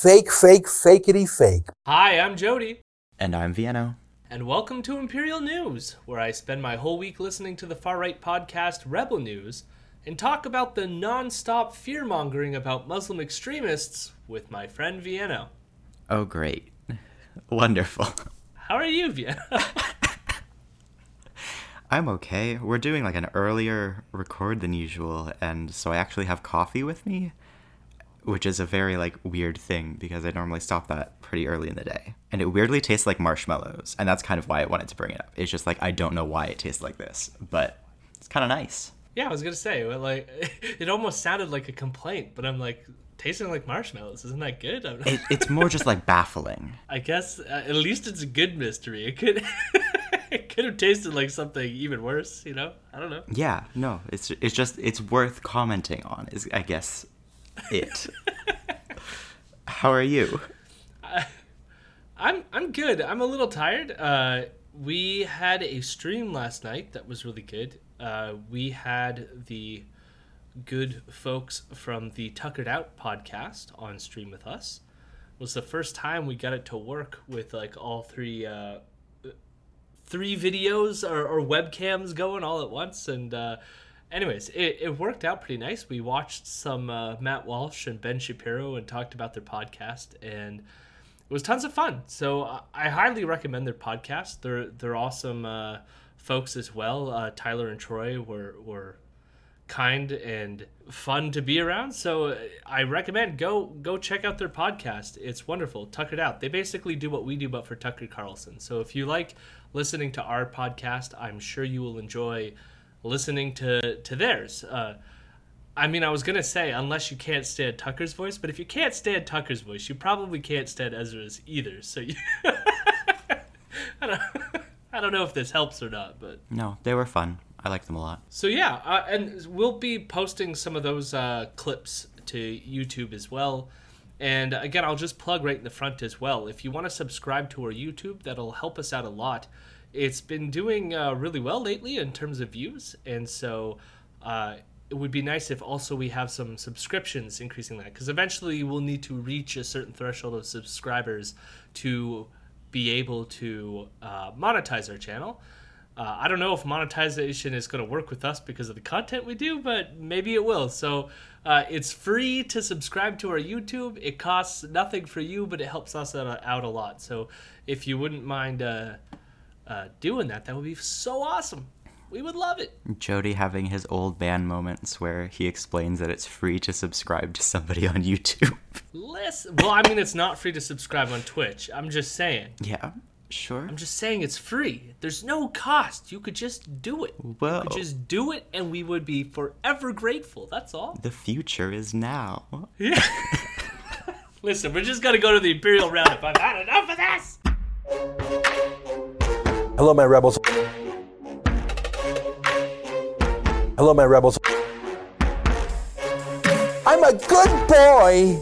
Fake, fake, fakeity fake. Hi, I'm Jody. And I'm Vienno. And welcome to Imperial News, where I spend my whole week listening to the far right podcast Rebel News and talk about the non stop fear mongering about Muslim extremists with my friend Vienno. Oh, great. Wonderful. How are you, Vienno? I'm okay. We're doing like an earlier record than usual, and so I actually have coffee with me which is a very like weird thing because I normally stop that pretty early in the day. And it weirdly tastes like marshmallows, and that's kind of why I wanted to bring it up. It's just like I don't know why it tastes like this, but it's kind of nice. Yeah, I was gonna say like it almost sounded like a complaint, but I'm like tasting like marshmallows. Isn't that good? It, it's more just like baffling. I guess uh, at least it's a good mystery. It could. it could have tasted like something even worse, you know. I don't know. Yeah, no, it's it's just it's worth commenting on. Is I guess it. How are you? Uh, I'm I'm good. I'm a little tired. Uh, we had a stream last night that was really good. Uh, we had the good folks from the Tuckered Out podcast on stream with us. It was the first time we got it to work with like all three uh, three videos or, or webcams going all at once and uh, anyways, it, it worked out pretty nice. We watched some uh, Matt Walsh and Ben Shapiro and talked about their podcast, and it was tons of fun. So uh, I highly recommend their podcast. They're they're awesome uh, folks as well. Uh, Tyler and Troy were were kind and fun to be around. So uh, I recommend go go check out their podcast. It's wonderful. Tuckered out. They basically do what we do, but for Tucker Carlson. So if you like listening to our podcast, I'm sure you will enjoy listening to to theirs. Uh, I mean, I was gonna say unless you can't stand Tucker's voice, but if you can't stand Tucker's voice, you probably can't stand Ezra's either. So you, I don't, I don't know if this helps or not, but no, they were fun. I like them a lot. So yeah, uh, and we'll be posting some of those uh, clips to YouTube as well. And again, I'll just plug right in the front as well. If you want to subscribe to our YouTube, that'll help us out a lot it's been doing uh, really well lately in terms of views, and so uh, it would be nice if also we have some subscriptions increasing that because eventually we'll need to reach a certain threshold of subscribers to be able to uh, monetize our channel. Uh, I don't know if monetization is going to work with us because of the content we do, but maybe it will. So uh, it's free to subscribe to our YouTube. It costs nothing for you, but it helps us out, out a lot. So if you wouldn't mind uh, doing that, that would be so awesome. We would love it. Jody having his old band moments where he explains that it's free to subscribe to somebody on YouTube. Listen, well, I mean, it's not free to subscribe on Twitch. I'm just saying. Yeah, sure. I'm just saying it's free. There's no cost. You could just do it. Well, just do it, and we would be forever grateful. That's all. The future is now. Yeah. Listen, we're just gonna go to the Imperial Roundup. I've had enough of this. Hello, my rebels. Hello, my rebels. I'm a good boy.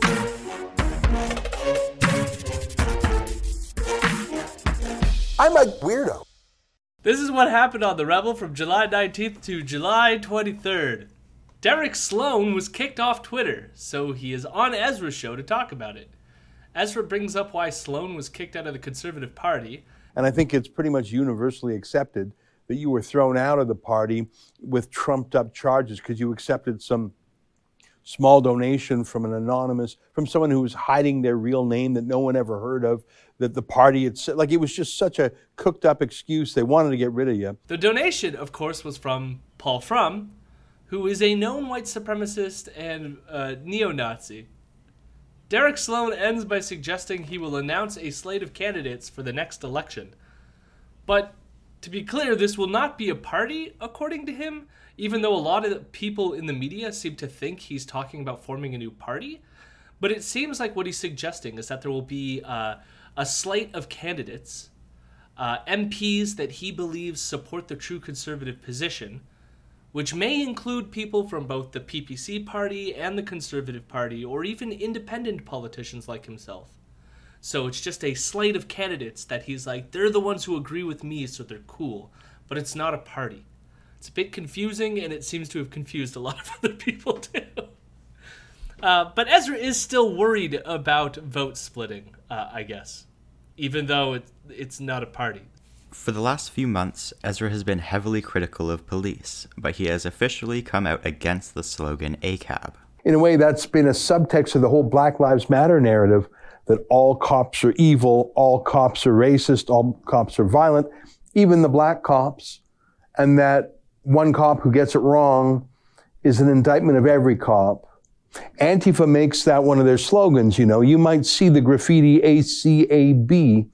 I'm a weirdo. This is what happened on The Rebel from July 19th to July 23rd. Derek Sloan was kicked off Twitter, so he is on Ezra's show to talk about it. Ezra brings up why Sloan was kicked out of the Conservative Party and I think it's pretty much universally accepted that you were thrown out of the party with trumped up charges because you accepted some small donation from an anonymous, from someone who was hiding their real name that no one ever heard of, that the party, it's like it was just such a cooked up excuse. They wanted to get rid of you. The donation, of course, was from Paul Fromm, who is a known white supremacist and uh, neo Nazi. Derek Sloan ends by suggesting he will announce a slate of candidates for the next election. But to be clear, this will not be a party, according to him, even though a lot of people in the media seem to think he's talking about forming a new party. But it seems like what he's suggesting is that there will be uh, a slate of candidates, uh, MPs that he believes support the true conservative position which may include people from both the PPC party and the Conservative Party, or even independent politicians like himself. So it's just a slate of candidates that he's like, they're the ones who agree with me, so they're cool. But it's not a party. It's a bit confusing, and it seems to have confused a lot of other people too. Uh, but Ezra is still worried about vote splitting, uh, I guess, even though it's it's not a party. For the last few months, Ezra has been heavily critical of police, but he has officially come out against the slogan ACAB. In a way, that's been a subtext of the whole Black Lives Matter narrative that all cops are evil, all cops are racist, all cops are violent, even the black cops, and that one cop who gets it wrong is an indictment of every cop. Antifa makes that one of their slogans, you know. You might see the graffiti ACAB.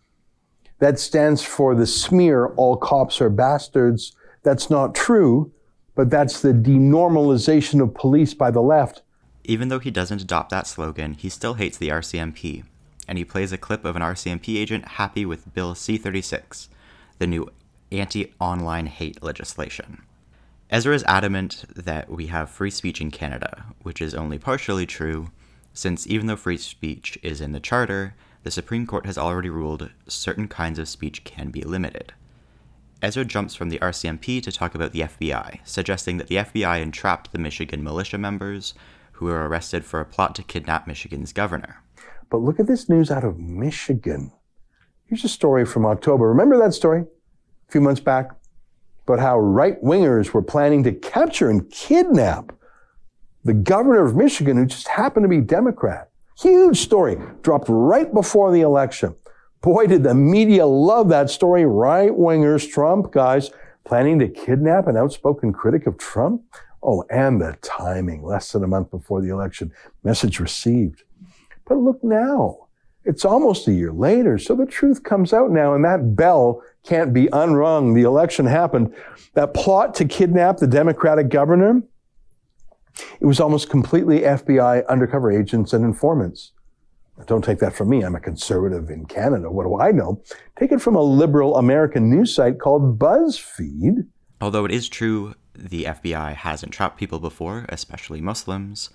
That stands for the smear, all cops are bastards. That's not true, but that's the denormalization of police by the left. Even though he doesn't adopt that slogan, he still hates the RCMP, and he plays a clip of an RCMP agent happy with Bill C 36, the new anti online hate legislation. Ezra is adamant that we have free speech in Canada, which is only partially true, since even though free speech is in the Charter, the Supreme Court has already ruled certain kinds of speech can be limited. Ezra jumps from the RCMP to talk about the FBI, suggesting that the FBI entrapped the Michigan militia members who were arrested for a plot to kidnap Michigan's governor. But look at this news out of Michigan. Here's a story from October. Remember that story a few months back about how right wingers were planning to capture and kidnap the governor of Michigan, who just happened to be Democrat. Huge story, dropped right before the election. Boy, did the media love that story. Right wingers, Trump guys, planning to kidnap an outspoken critic of Trump. Oh, and the timing, less than a month before the election. Message received. But look now. It's almost a year later, so the truth comes out now, and that bell can't be unrung. The election happened. That plot to kidnap the Democratic governor, it was almost completely FBI undercover agents and informants. Don't take that from me. I'm a conservative in Canada. What do I know? Take it from a liberal American news site called BuzzFeed. Although it is true the FBI hasn't trapped people before, especially Muslims,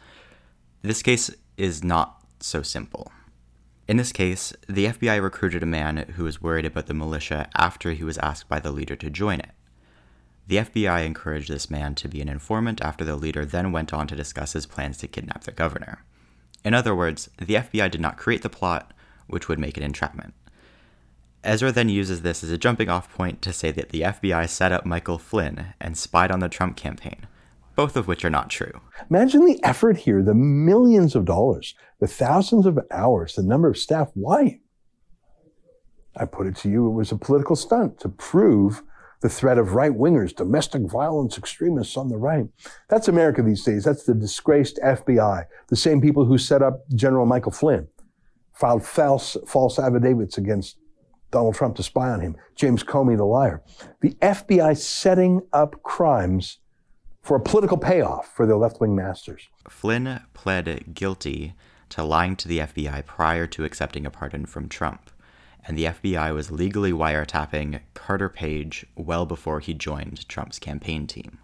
this case is not so simple. In this case, the FBI recruited a man who was worried about the militia after he was asked by the leader to join it. The FBI encouraged this man to be an informant after the leader then went on to discuss his plans to kidnap the governor. In other words, the FBI did not create the plot, which would make it entrapment. Ezra then uses this as a jumping off point to say that the FBI set up Michael Flynn and spied on the Trump campaign, both of which are not true. Imagine the effort here, the millions of dollars, the thousands of hours, the number of staff. Why? I put it to you, it was a political stunt to prove the threat of right wingers, domestic violence extremists on the right. That's America these days. That's the disgraced FBI, the same people who set up General Michael Flynn, filed false, false affidavits against Donald Trump to spy on him, James Comey, the liar. The FBI setting up crimes for a political payoff for their left wing masters. Flynn pled guilty to lying to the FBI prior to accepting a pardon from Trump and the FBI was legally wiretapping Carter Page well before he joined Trump's campaign team.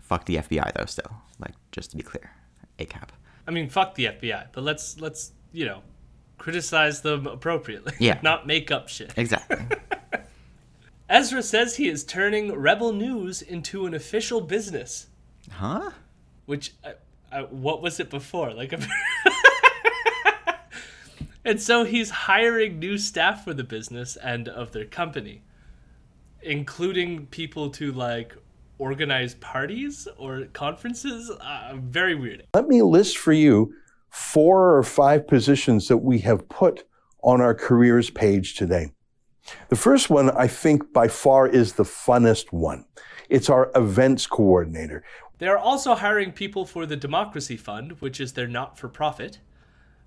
Fuck the FBI though, still. Like, just to be clear, ACAB. I mean, fuck the FBI, but let's let's you know criticize them appropriately. Yeah. not make up shit. Exactly. Ezra says he is turning Rebel News into an official business. huh? Which, uh, uh, what was it before? Like a. And so he's hiring new staff for the business and of their company, including people to like organize parties or conferences. Uh, very weird. Let me list for you four or five positions that we have put on our careers page today. The first one, I think, by far is the funnest one. It's our events coordinator. They are also hiring people for the Democracy Fund, which is their not for profit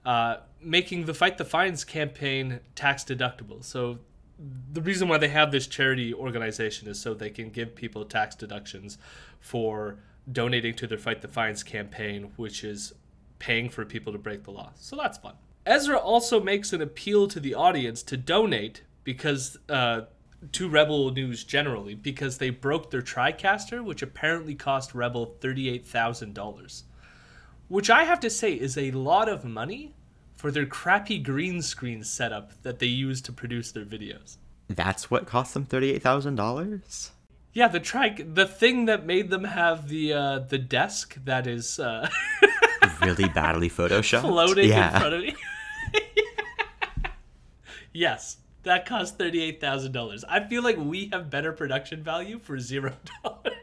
uh, making the Fight the Fines campaign tax deductible. So the reason why they have this charity organization is so they can give people tax deductions for donating to their Fight the Fines campaign, which is paying for people to break the law. So that's fun. Ezra also makes an appeal to the audience to donate because uh, to Rebel News generally because they broke their TriCaster, which apparently cost Rebel thirty-eight thousand dollars which I have to say is a lot of money for their crappy green screen setup that they use to produce their videos. That's what cost them thirty-eight thousand dollars. Yeah, the track, the thing that made them have the uh, the desk that is uh, really badly photoshopped. floating yeah. in front of me. yes, that cost thirty-eight thousand dollars. I feel like we have better production value for zero dollars.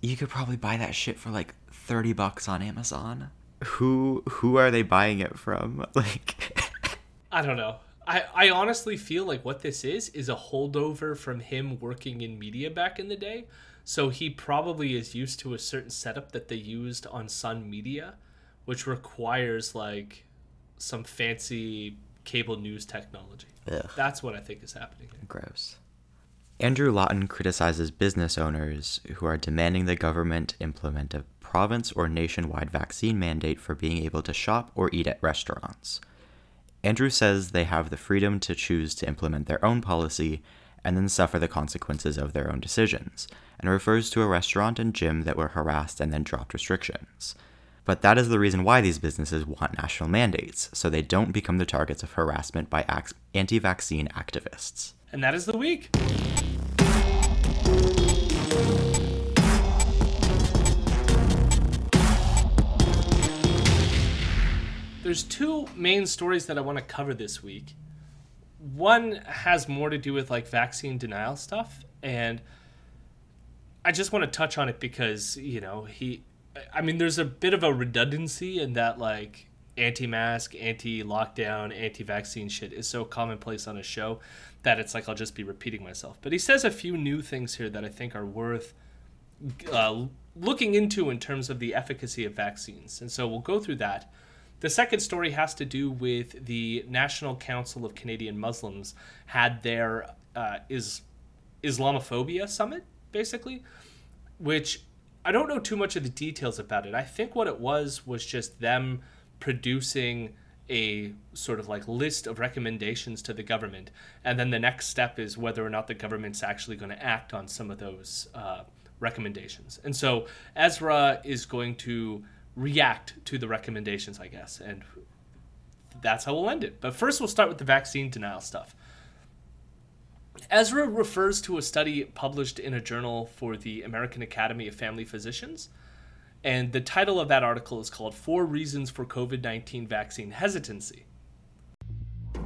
You could probably buy that shit for like 30 bucks on Amazon. Who who are they buying it from? Like I don't know. I, I honestly feel like what this is is a holdover from him working in media back in the day. So he probably is used to a certain setup that they used on Sun Media, which requires like some fancy cable news technology. Ugh. That's what I think is happening here. gross. Andrew Lawton criticizes business owners who are demanding the government implement a province or nationwide vaccine mandate for being able to shop or eat at restaurants. Andrew says they have the freedom to choose to implement their own policy and then suffer the consequences of their own decisions, and refers to a restaurant and gym that were harassed and then dropped restrictions. But that is the reason why these businesses want national mandates, so they don't become the targets of harassment by anti vaccine activists. And that is the week. There's two main stories that I want to cover this week. One has more to do with like vaccine denial stuff, and I just want to touch on it because, you know, he I mean there's a bit of a redundancy in that like anti-mask, anti-lockdown, anti-vaccine shit is so commonplace on a show that it's like I'll just be repeating myself. But he says a few new things here that I think are worth uh, looking into in terms of the efficacy of vaccines. And so we'll go through that. The second story has to do with the National Council of Canadian Muslims had their uh, is Islamophobia summit basically, which I don't know too much of the details about it. I think what it was was just them producing a sort of like list of recommendations to the government, and then the next step is whether or not the government's actually going to act on some of those uh, recommendations. And so Ezra is going to react to the recommendations, I guess, and that's how we'll end it. But first, we'll start with the vaccine denial stuff. Ezra refers to a study published in a journal for the American Academy of Family Physicians. And the title of that article is called Four Reasons for COVID 19 Vaccine Hesitancy.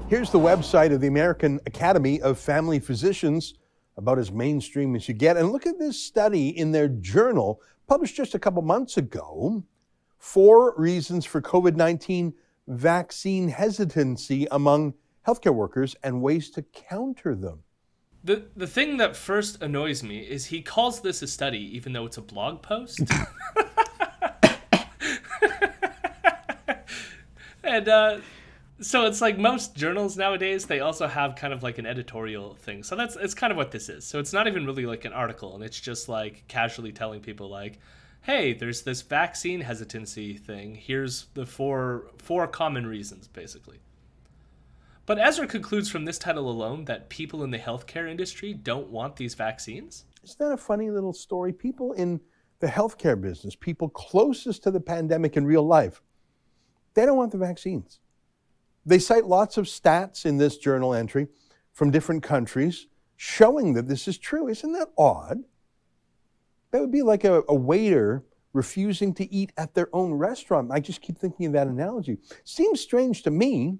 Here's the website of the American Academy of Family Physicians, about as mainstream as you get. And look at this study in their journal, published just a couple months ago. Four reasons for COVID 19 vaccine hesitancy among healthcare workers and ways to counter them. The, the thing that first annoys me is he calls this a study, even though it's a blog post. and uh, so it's like most journals nowadays, they also have kind of like an editorial thing. So that's it's kind of what this is. So it's not even really like an article, and it's just like casually telling people like, "Hey, there's this vaccine hesitancy thing. Here's the four four common reasons, basically." But Ezra concludes from this title alone that people in the healthcare industry don't want these vaccines. Isn't that a funny little story? People in the healthcare business, people closest to the pandemic in real life, they don't want the vaccines. They cite lots of stats in this journal entry from different countries showing that this is true. Isn't that odd? That would be like a, a waiter refusing to eat at their own restaurant. I just keep thinking of that analogy. Seems strange to me.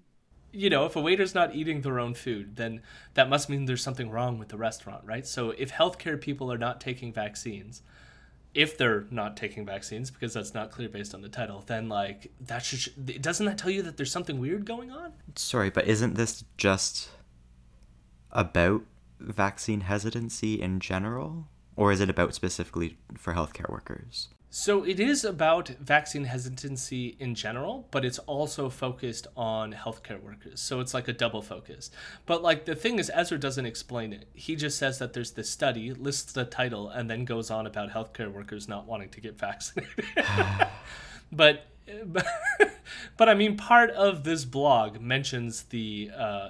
You know, if a waiter's not eating their own food, then that must mean there's something wrong with the restaurant, right? So if healthcare people are not taking vaccines, if they're not taking vaccines, because that's not clear based on the title, then like that should doesn't that tell you that there's something weird going on? Sorry, but isn't this just about vaccine hesitancy in general? Or is it about specifically for healthcare workers? So it is about vaccine hesitancy in general, but it's also focused on healthcare workers. So it's like a double focus. But like the thing is, Ezra doesn't explain it. He just says that there's this study, lists the title, and then goes on about healthcare workers not wanting to get vaccinated. but, but but I mean, part of this blog mentions the uh,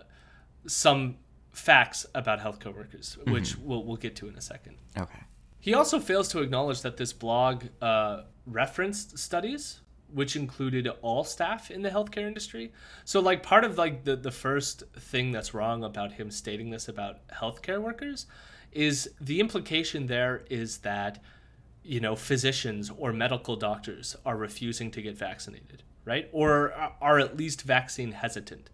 some facts about healthcare workers, which mm-hmm. we'll we'll get to in a second. Okay. He also fails to acknowledge that this blog uh, referenced studies which included all staff in the healthcare industry. So like part of like the, the first thing that's wrong about him stating this about healthcare workers is the implication there is that you know physicians or medical doctors are refusing to get vaccinated, right? Or are at least vaccine hesitant.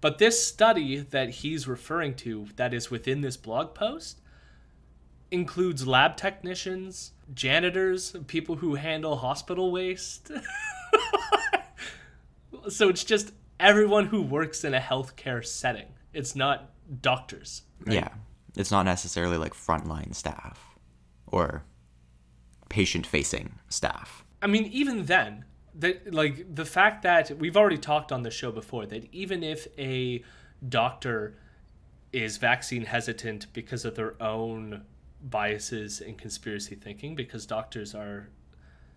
But this study that he's referring to, that is within this blog post, includes lab technicians, janitors, people who handle hospital waste. so it's just everyone who works in a healthcare setting. It's not doctors. Right? Yeah. It's not necessarily like frontline staff or patient facing staff. I mean, even then, that like the fact that we've already talked on the show before that even if a doctor is vaccine hesitant because of their own biases and conspiracy thinking because doctors are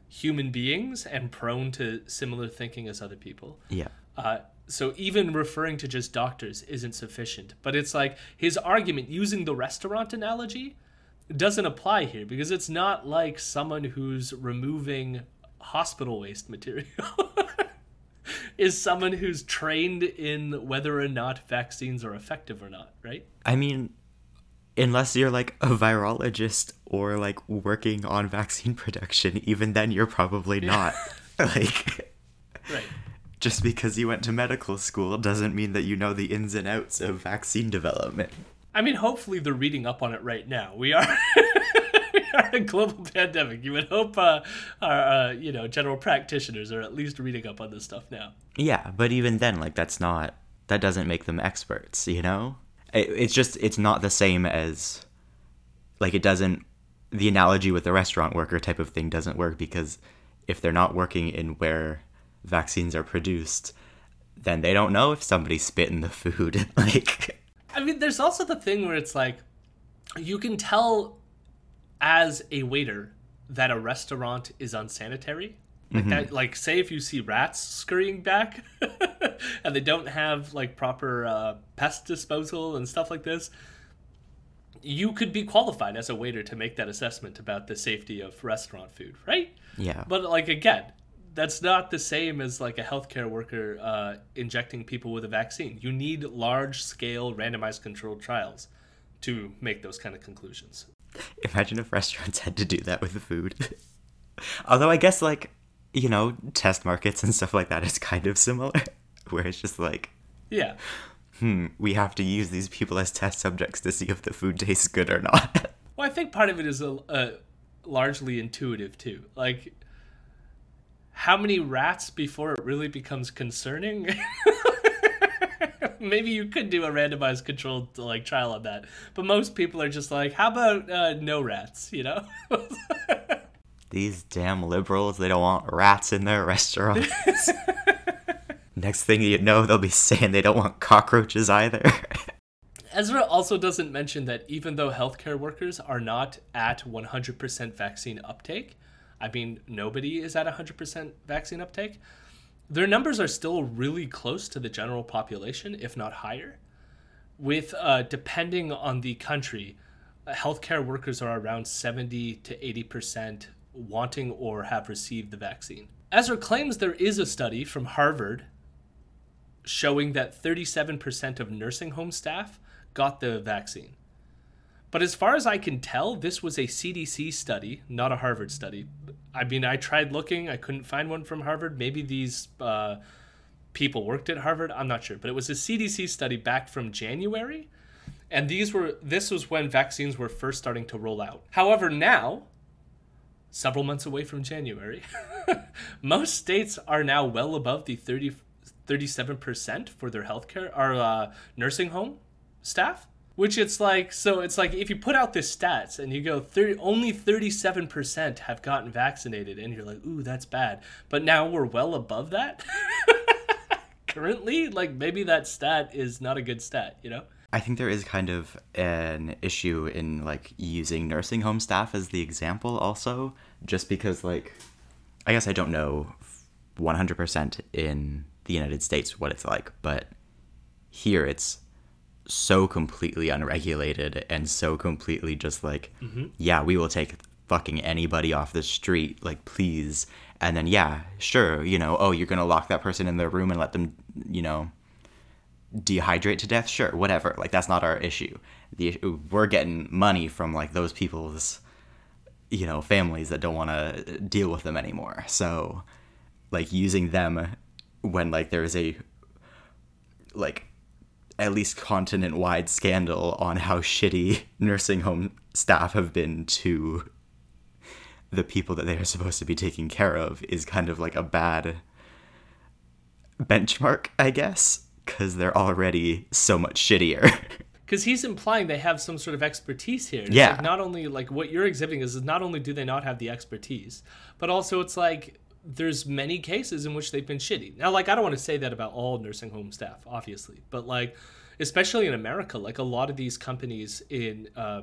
human beings and prone to similar thinking as other people. Yeah. Uh, so even referring to just doctors isn't sufficient. But it's like his argument using the restaurant analogy doesn't apply here because it's not like someone who's removing hospital waste material is someone who's trained in whether or not vaccines are effective or not, right? I mean, unless you're like a virologist or like working on vaccine production, even then you're probably not. like Right. Just because you went to medical school doesn't mean that you know the ins and outs of vaccine development. I mean, hopefully they're reading up on it right now. We are are in a global pandemic. You would hope uh, our uh, you know general practitioners are at least reading up on this stuff now. Yeah, but even then, like that's not that doesn't make them experts. You know, it, it's just it's not the same as like it doesn't. The analogy with the restaurant worker type of thing doesn't work because if they're not working in where vaccines are produced, then they don't know if somebody spit in the food. like I mean, there's also the thing where it's like you can tell as a waiter that a restaurant is unsanitary. Like that, like say if you see rats scurrying back, and they don't have like proper uh, pest disposal and stuff like this, you could be qualified as a waiter to make that assessment about the safety of restaurant food, right? yeah, But like again, that's not the same as like a healthcare worker uh, injecting people with a vaccine. You need large scale randomized controlled trials to make those kind of conclusions. Imagine if restaurants had to do that with the food. Although I guess like you know test markets and stuff like that is kind of similar, where it's just like Yeah. hmm, we have to use these people as test subjects to see if the food tastes good or not. Well, I think part of it is a, a largely intuitive too. Like, how many rats before it really becomes concerning? Maybe you could do a randomized controlled like trial on that, but most people are just like, "How about uh, no rats?" You know. these damn liberals, they don't want rats in their restaurants. Next thing you know, they'll be saying they don't want cockroaches either. Ezra also doesn't mention that even though healthcare workers are not at 100% vaccine uptake, I mean, nobody is at 100% vaccine uptake, their numbers are still really close to the general population, if not higher. With, uh, depending on the country, uh, healthcare workers are around 70 to 80% wanting or have received the vaccine. Ezra claims there is a study from Harvard showing that 37% of nursing home staff got the vaccine. But as far as I can tell, this was a CDC study, not a Harvard study. I mean, I tried looking, I couldn't find one from Harvard. Maybe these uh, people worked at Harvard, I'm not sure. But it was a CDC study back from January. And these were this was when vaccines were first starting to roll out. However, now, several months away from January, most states are now well above the 30, 37% for their healthcare, our uh, nursing home staff. Which it's like, so it's like if you put out this stats and you go 30, only 37% have gotten vaccinated, and you're like, ooh, that's bad. But now we're well above that. Currently, like maybe that stat is not a good stat, you know? I think there is kind of an issue in like using nursing home staff as the example also, just because like I guess I don't know 100% in the United States what it's like, but here it's so completely unregulated and so completely just like mm-hmm. yeah, we will take fucking anybody off the street, like please. And then yeah, sure, you know, oh, you're going to lock that person in their room and let them, you know, dehydrate to death? Sure whatever. Like that's not our issue. The we're getting money from like those people's you know families that don't want to deal with them anymore. So like using them when like there is a like at least continent wide scandal on how shitty nursing home staff have been to the people that they are supposed to be taking care of is kind of like a bad benchmark, I guess, because they're already so much shittier. because he's implying they have some sort of expertise here. It's Yeah. like not only like what you're exhibiting is, is not only do they not have the expertise, but also it's like there's many cases in which they've been shitty. Now, like I don't want to say that about all nursing home staff, obviously, but like especially in America, like a lot of these companies in, uh,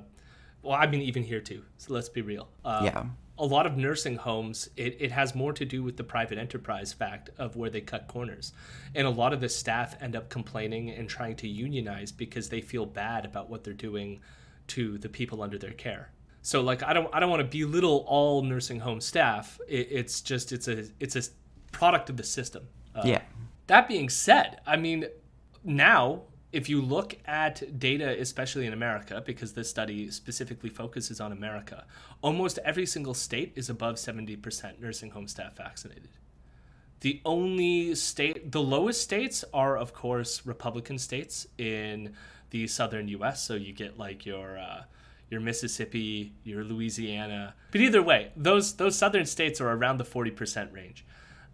well, I mean even here too. So let's be real. Uh, Yeah. A lot of nursing homes, it, it has more to do with the private enterprise fact of where they cut corners. And a lot of the staff end up complaining and trying to unionize because they feel bad about what they're doing to the people under their care. So like I don't I don't want to belittle all nursing home staff. It, it's just it's a it's a product of the system. Uh, yeah. that being said, I mean, now if you look at data, especially in America, because this study specifically focuses on America, almost every single state is above 70% nursing home staff vaccinated. The only state, the lowest states are, of course, Republican states in the southern U.S. So you get like your uh, your Mississippi, your Louisiana. But either way, those those southern states are around the 40% range.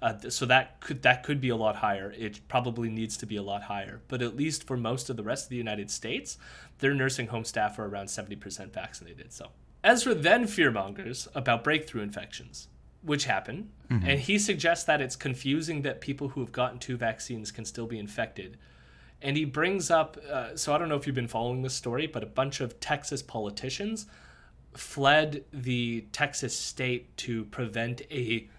Uh, so that could that could be a lot higher. It probably needs to be a lot higher. But at least for most of the rest of the United States, their nursing home staff are around 70% vaccinated. So Ezra then fearmongers about breakthrough infections, which happen, and he suggests that it's confusing that people who have gotten two vaccines can still be infected. And he brings up, uh, so I don't know if you've been following this story, but a bunch of Texas politicians fled the Texas state to prevent a,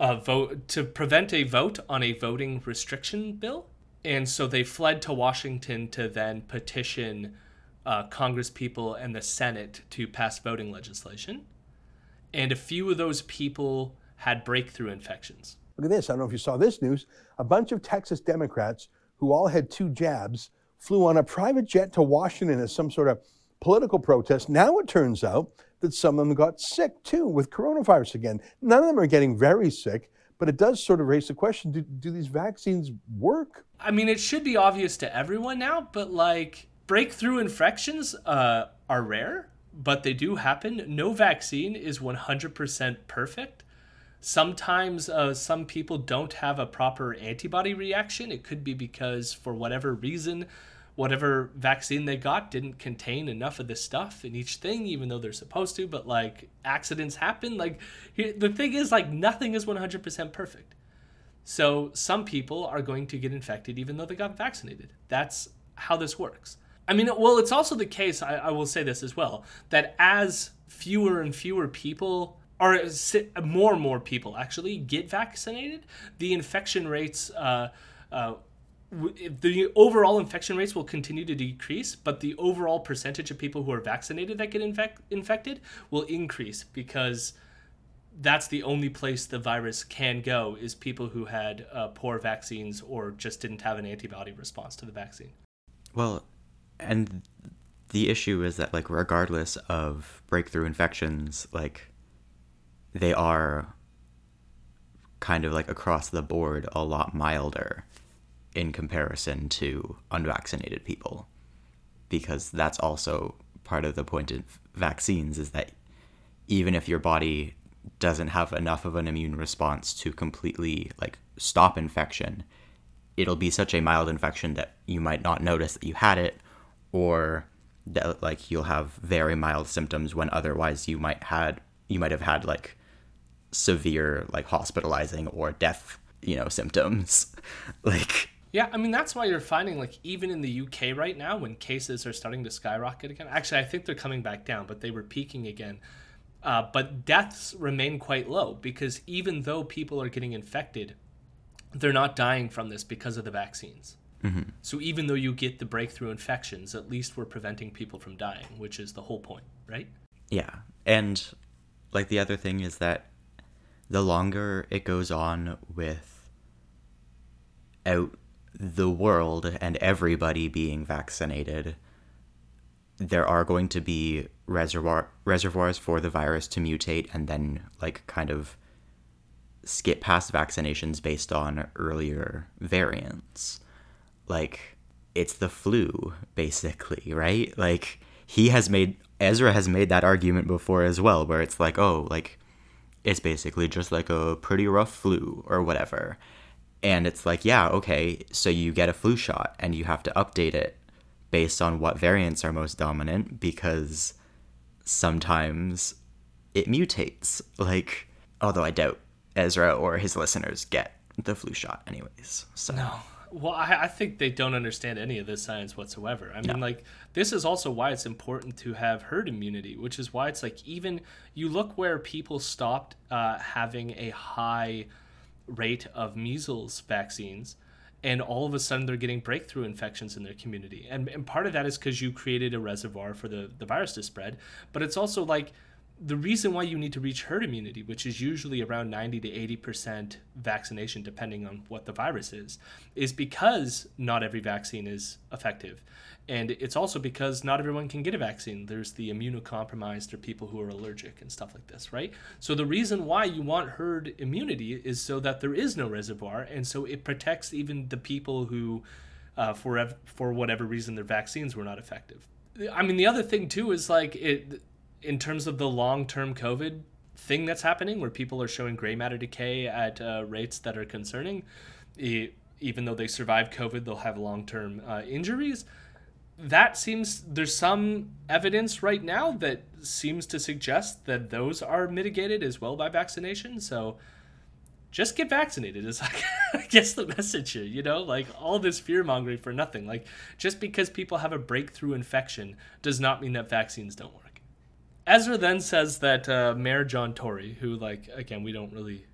a vote to prevent a vote on a voting restriction bill, and so they fled to Washington to then petition uh, Congress people and the Senate to pass voting legislation. And a few of those people had breakthrough infections. Look at this. I don't know if you saw this news. A bunch of Texas Democrats who all had two jabs flew on a private jet to Washington as some sort of political protest. Now it turns out that some of them got sick too with coronavirus again. None of them are getting very sick, but it does sort of raise the question do, do these vaccines work? I mean, it should be obvious to everyone now, but like breakthrough infections uh, are rare, but they do happen. No vaccine is 100% perfect. Sometimes uh, some people don't have a proper antibody reaction. It could be because, for whatever reason, whatever vaccine they got didn't contain enough of the stuff in each thing, even though they're supposed to. But like accidents happen. Like the thing is, like nothing is 100% perfect. So some people are going to get infected even though they got vaccinated. That's how this works. I mean, well, it's also the case, I, I will say this as well, that as fewer and fewer people or more and more people actually get vaccinated, the infection rates, uh, uh, the overall infection rates will continue to decrease, but the overall percentage of people who are vaccinated that get infect- infected will increase because that's the only place the virus can go is people who had uh, poor vaccines or just didn't have an antibody response to the vaccine. Well, and the issue is that like regardless of breakthrough infections, like they are kind of like across the board a lot milder in comparison to unvaccinated people. Because that's also part of the point of vaccines is that even if your body doesn't have enough of an immune response to completely like stop infection it'll be such a mild infection that you might not notice that you had it or that like you'll have very mild symptoms when otherwise you might had you might have had like severe like hospitalizing or death you know symptoms like Yeah, I mean that's why you're finding like even in the UK right now when cases are starting to skyrocket again. Actually, I think they're coming back down, but they were peaking again. Uh, but deaths remain quite low because even though people are getting infected, they're not dying from this because of the vaccines. So even though you get the breakthrough infections, at least we're preventing people from dying, which is the whole point, right? Yeah. And like the other thing is that the longer it goes on with out the world and everybody being vaccinated, there are going to be reservoir reservoirs for the virus to mutate and then like kind of skip past vaccinations based on earlier variants. Like, it's the flu, basically, right? Like, he has made, Ezra has made that argument before as well, where it's like, oh, like, it's basically just like a pretty rough flu or whatever. And it's like, yeah, okay, so you get a flu shot and you have to update it based on what variants are most dominant because sometimes it mutates. Like, although I doubt Ezra or his listeners get the flu shot, anyways. So. No. Well, I, I think they don't understand any of this science whatsoever. I mean, like, this is also why it's important to have herd immunity, which is why it's like even you look where people stopped uh, having a high rate of measles vaccines and all of a sudden they're getting breakthrough infections in their community and, and part of that is because you created a reservoir for the, the virus to spread but it's also like the reason why you need to reach herd immunity, which is usually around 90 to 80% vaccination, depending on what the virus is, is because not every vaccine is effective. And it's also because not everyone can get a vaccine. There's the immunocompromised or people who are allergic and stuff like this, right? So the reason why you want herd immunity is so that there is no reservoir. And so it protects even the people who, uh, for, for whatever reason, their vaccines were not effective. I mean, the other thing too is like it in terms of the long term COVID thing that's happening, where people are showing gray matter decay at uh, rates that are concerning, it, even though they survive COVID, they'll have long term uh, injuries. That seems there's some evidence right now that seems to suggest that those are mitigated as well by vaccination. So just get vaccinated is like I guess the message here, you know, like all this fear mongering for nothing. Like just because people have a breakthrough infection does not mean that vaccines don't work. Ezra then says that uh, Mayor John Tory, who, like, again, we don't really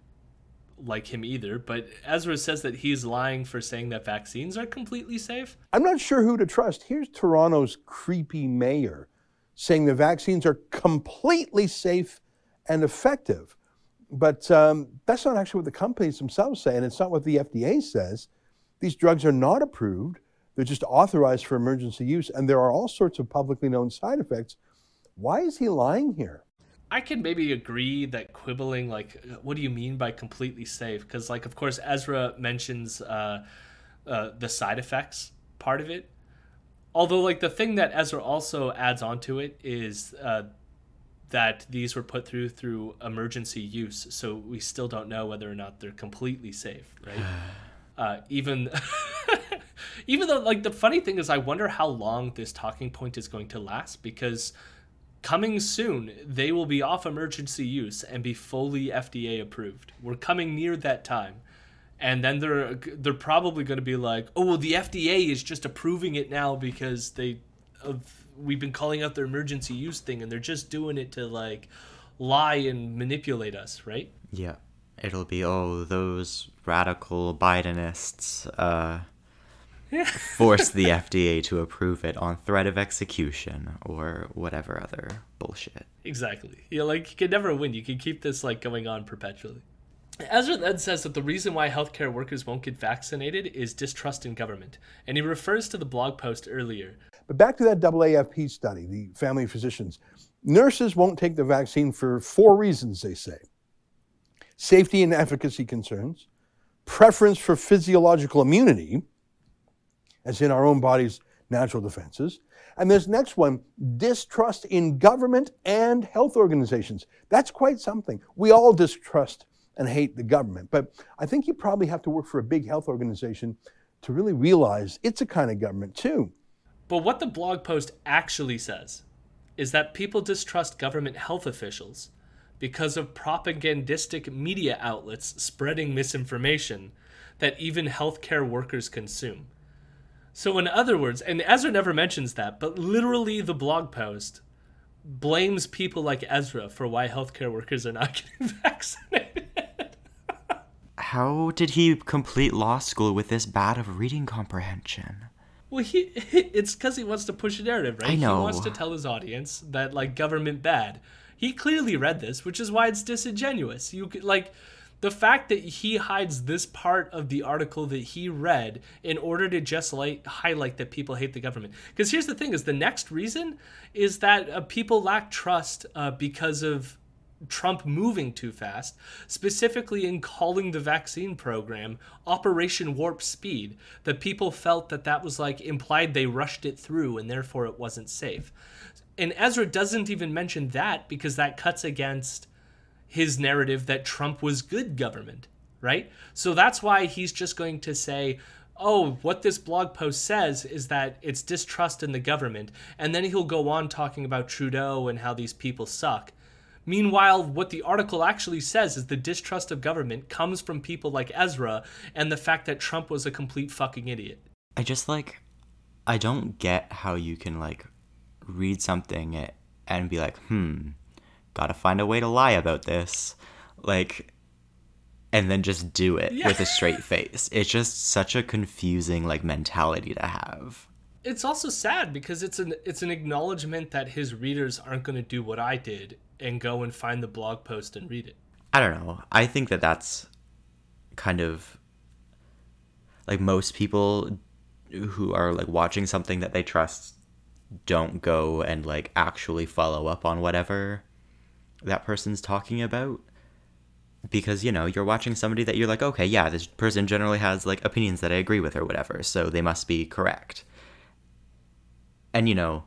like him either, but Ezra says that he's lying for saying that vaccines are completely safe. I'm not sure who to trust. Here's Toronto's creepy mayor saying the vaccines are completely safe and effective. But um, that's not actually what the companies themselves say, and it's not what the FDA says. These drugs are not approved, they're just authorized for emergency use, and there are all sorts of publicly known side effects why is he lying here? I can maybe agree that quibbling, like, what do you mean by completely safe? Because, like, of course, Ezra mentions uh, uh, the side effects part of it. Although, like, the thing that Ezra also adds onto it is uh, that these were put through through emergency use, so we still don't know whether or not they're completely safe, right? Uh, even even though, like, the funny thing is, I wonder how long this talking point is going to last because coming soon, they will be off emergency use and be fully FDA approved. We're coming near that time. And then they're they're probably going to be like, "Oh, well the FDA is just approving it now because they of we've been calling out their emergency use thing and they're just doing it to like lie and manipulate us, right?" Yeah. It'll be oh, those radical Bidenists uh force the FDA to approve it on threat of execution or whatever other bullshit. Exactly. You like you can never win. You can keep this like going on perpetually. Ezra then says that the reason why healthcare workers won't get vaccinated is distrust in government, and he refers to the blog post earlier. But back to that AAFP study, the family physicians. Nurses won't take the vaccine for four reasons, they say safety and efficacy concerns, preference for physiological immunity, as in our own body's natural defenses. And this next one, distrust in government and health organizations. That's quite something. We all distrust and hate the government, but I think you probably have to work for a big health organization to really realize it's a kind of government too. But what the blog post actually says is that people distrust government health officials because of propagandistic media outlets spreading misinformation that even healthcare workers consume. So, in other words, and Ezra never mentions that, but literally the blog post blames people like Ezra for why healthcare workers are not getting vaccinated. How did he complete law school with this bad of reading comprehension? Well, he it's because he wants to push a narrative, right? I know. He wants to tell his audience that like government bad. He clearly read this, which is why it's disingenuous. You could like the fact that he hides this part of the article that he read in order to just highlight that people hate the government because here's the thing is the next reason is that uh, people lack trust uh, because of Trump moving too fast, specifically in calling the vaccine program Operation Warp Speed, that people felt that that was like implied they rushed it through and therefore it wasn't safe. And Ezra doesn't even mention that because that cuts against his narrative that Trump was good government, right? So that's why he's just going to say, oh, what this blog post says is that it's distrust in the government. And then he'll go on talking about Trudeau and how these people suck. Meanwhile, what the article actually says is the distrust of government comes from people like Ezra and the fact that Trump was a complete fucking idiot. I just like, I don't get how you can like read something and be like, hmm, gotta find a way to lie about this. Like, and then just do it Yeah. with a straight face. It's just such a confusing like mentality to have. It's also sad because it's an it's an acknowledgement that his readers aren't going to do what I did and go and find the blog post and read it. I don't know. I think that that's kind of like most people who are like watching something that they trust don't go and like actually follow up on whatever that person's talking about because you know you're watching somebody that you're like okay yeah this person generally has like opinions that I agree with or whatever so they must be correct. And you know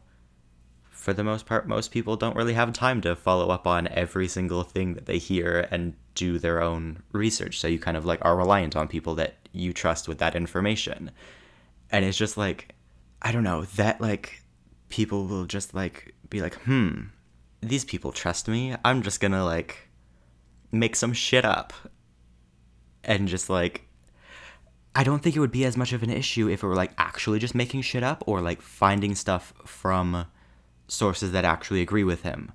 for the most part most people don't really have time to follow up on every single thing that they hear and do their own research so you kind of like are reliant on people that you trust with that information. And it's just like i don't know that like people will just like be like hmm these people trust me. I'm just gonna like make some shit up and just like I don't think it would be as much of an issue if it were like actually just making shit up or like finding stuff from sources that actually agree with him.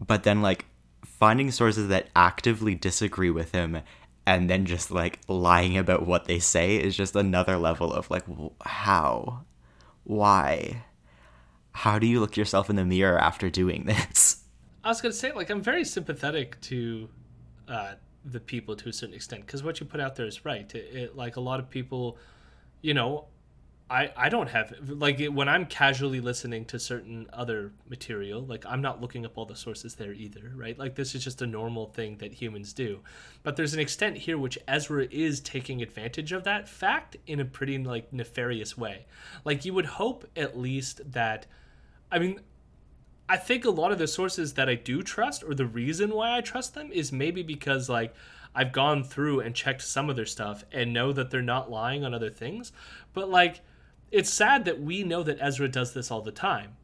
But then like finding sources that actively disagree with him and then just like lying about what they say is just another level of like how? Why? How do you look yourself in the mirror after doing this I was to say like I'm very sympathetic to uh, the people to a certain extent because what you put out there is right. It, it, like a lot of people, you know, I I don't have like it, when I'm casually listening to certain other material, like I'm not looking up all the sources there either, right? Like this is just a normal thing that humans do. But there's an extent here which Ezra is taking advantage of that fact in a pretty like nefarious way. Like you would hope at least that I mean I think a lot of the sources that I do trust, or the reason why I trust them, is maybe because like I've gone through and checked some of their stuff and know that they're not lying on other things. But like, it's sad that we know that Ezra does this all the time,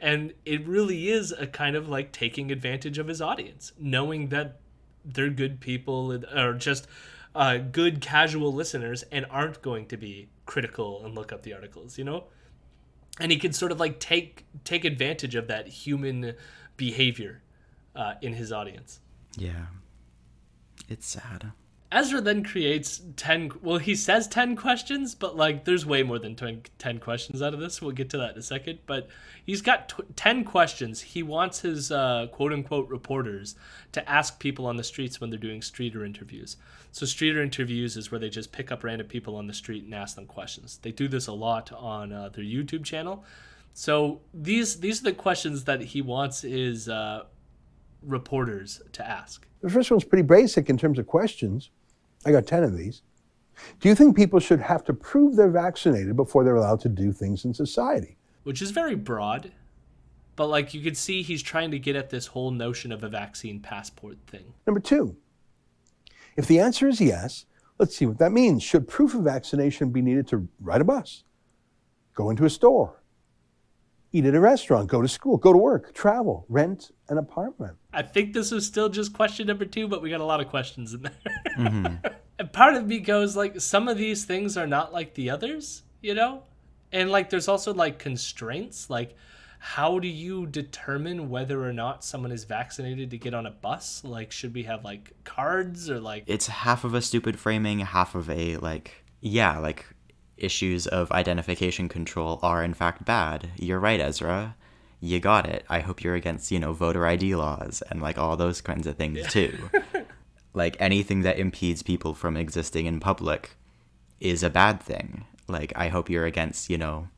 and it really is a kind of like taking advantage of his audience, knowing that they're good people or just uh, good casual listeners and aren't going to be critical and look up the articles. You know and he can sort of like take take advantage of that human behavior uh, in his audience. yeah it's sad Ezra then creates 10 well he says 10 questions but like there's way more than 20, 10 questions out of this. We'll get to that in a second. But he's got tw- 10 questions. He wants his uh, quote unquote reporters to ask people on the streets when they're doing streeter interviews. So streeter interviews is where they just pick up random people on the street and ask them questions. They do this a lot on uh, their youtube channel. So these these are the questions that he wants his uh, reporters to ask. The first one's pretty basic in terms of questions. I got 10 of these. Do you think people should have to prove they're vaccinated before they're allowed to do things in society? which is very broad. But like you could see he's trying to get at this whole notion of a vaccine passport thing. Number two, if the answer is yes, let's see what that means. Should proof of vaccination be needed to ride a bus, go into a store, eat at a restaurant, go to school, go to work, travel, rent an apartment? I think this was still just question number two, but we got a lot of questions in there. Mm-hmm. and part of me goes like, some of these things are not like the others, you know? And like, there's also like constraints. Like, how do you determine whether or not someone is vaccinated to get on a bus? Like, should we have like cards or like it's half of a stupid framing, half of a like yeah, like issues of identification control are in fact bad. You're right, Ezra. You got it. I hope you're against, you know, voter ID laws and like all those kinds of things too. like anything that impedes people from existing in public is a bad thing. Like I hope you're against, you know,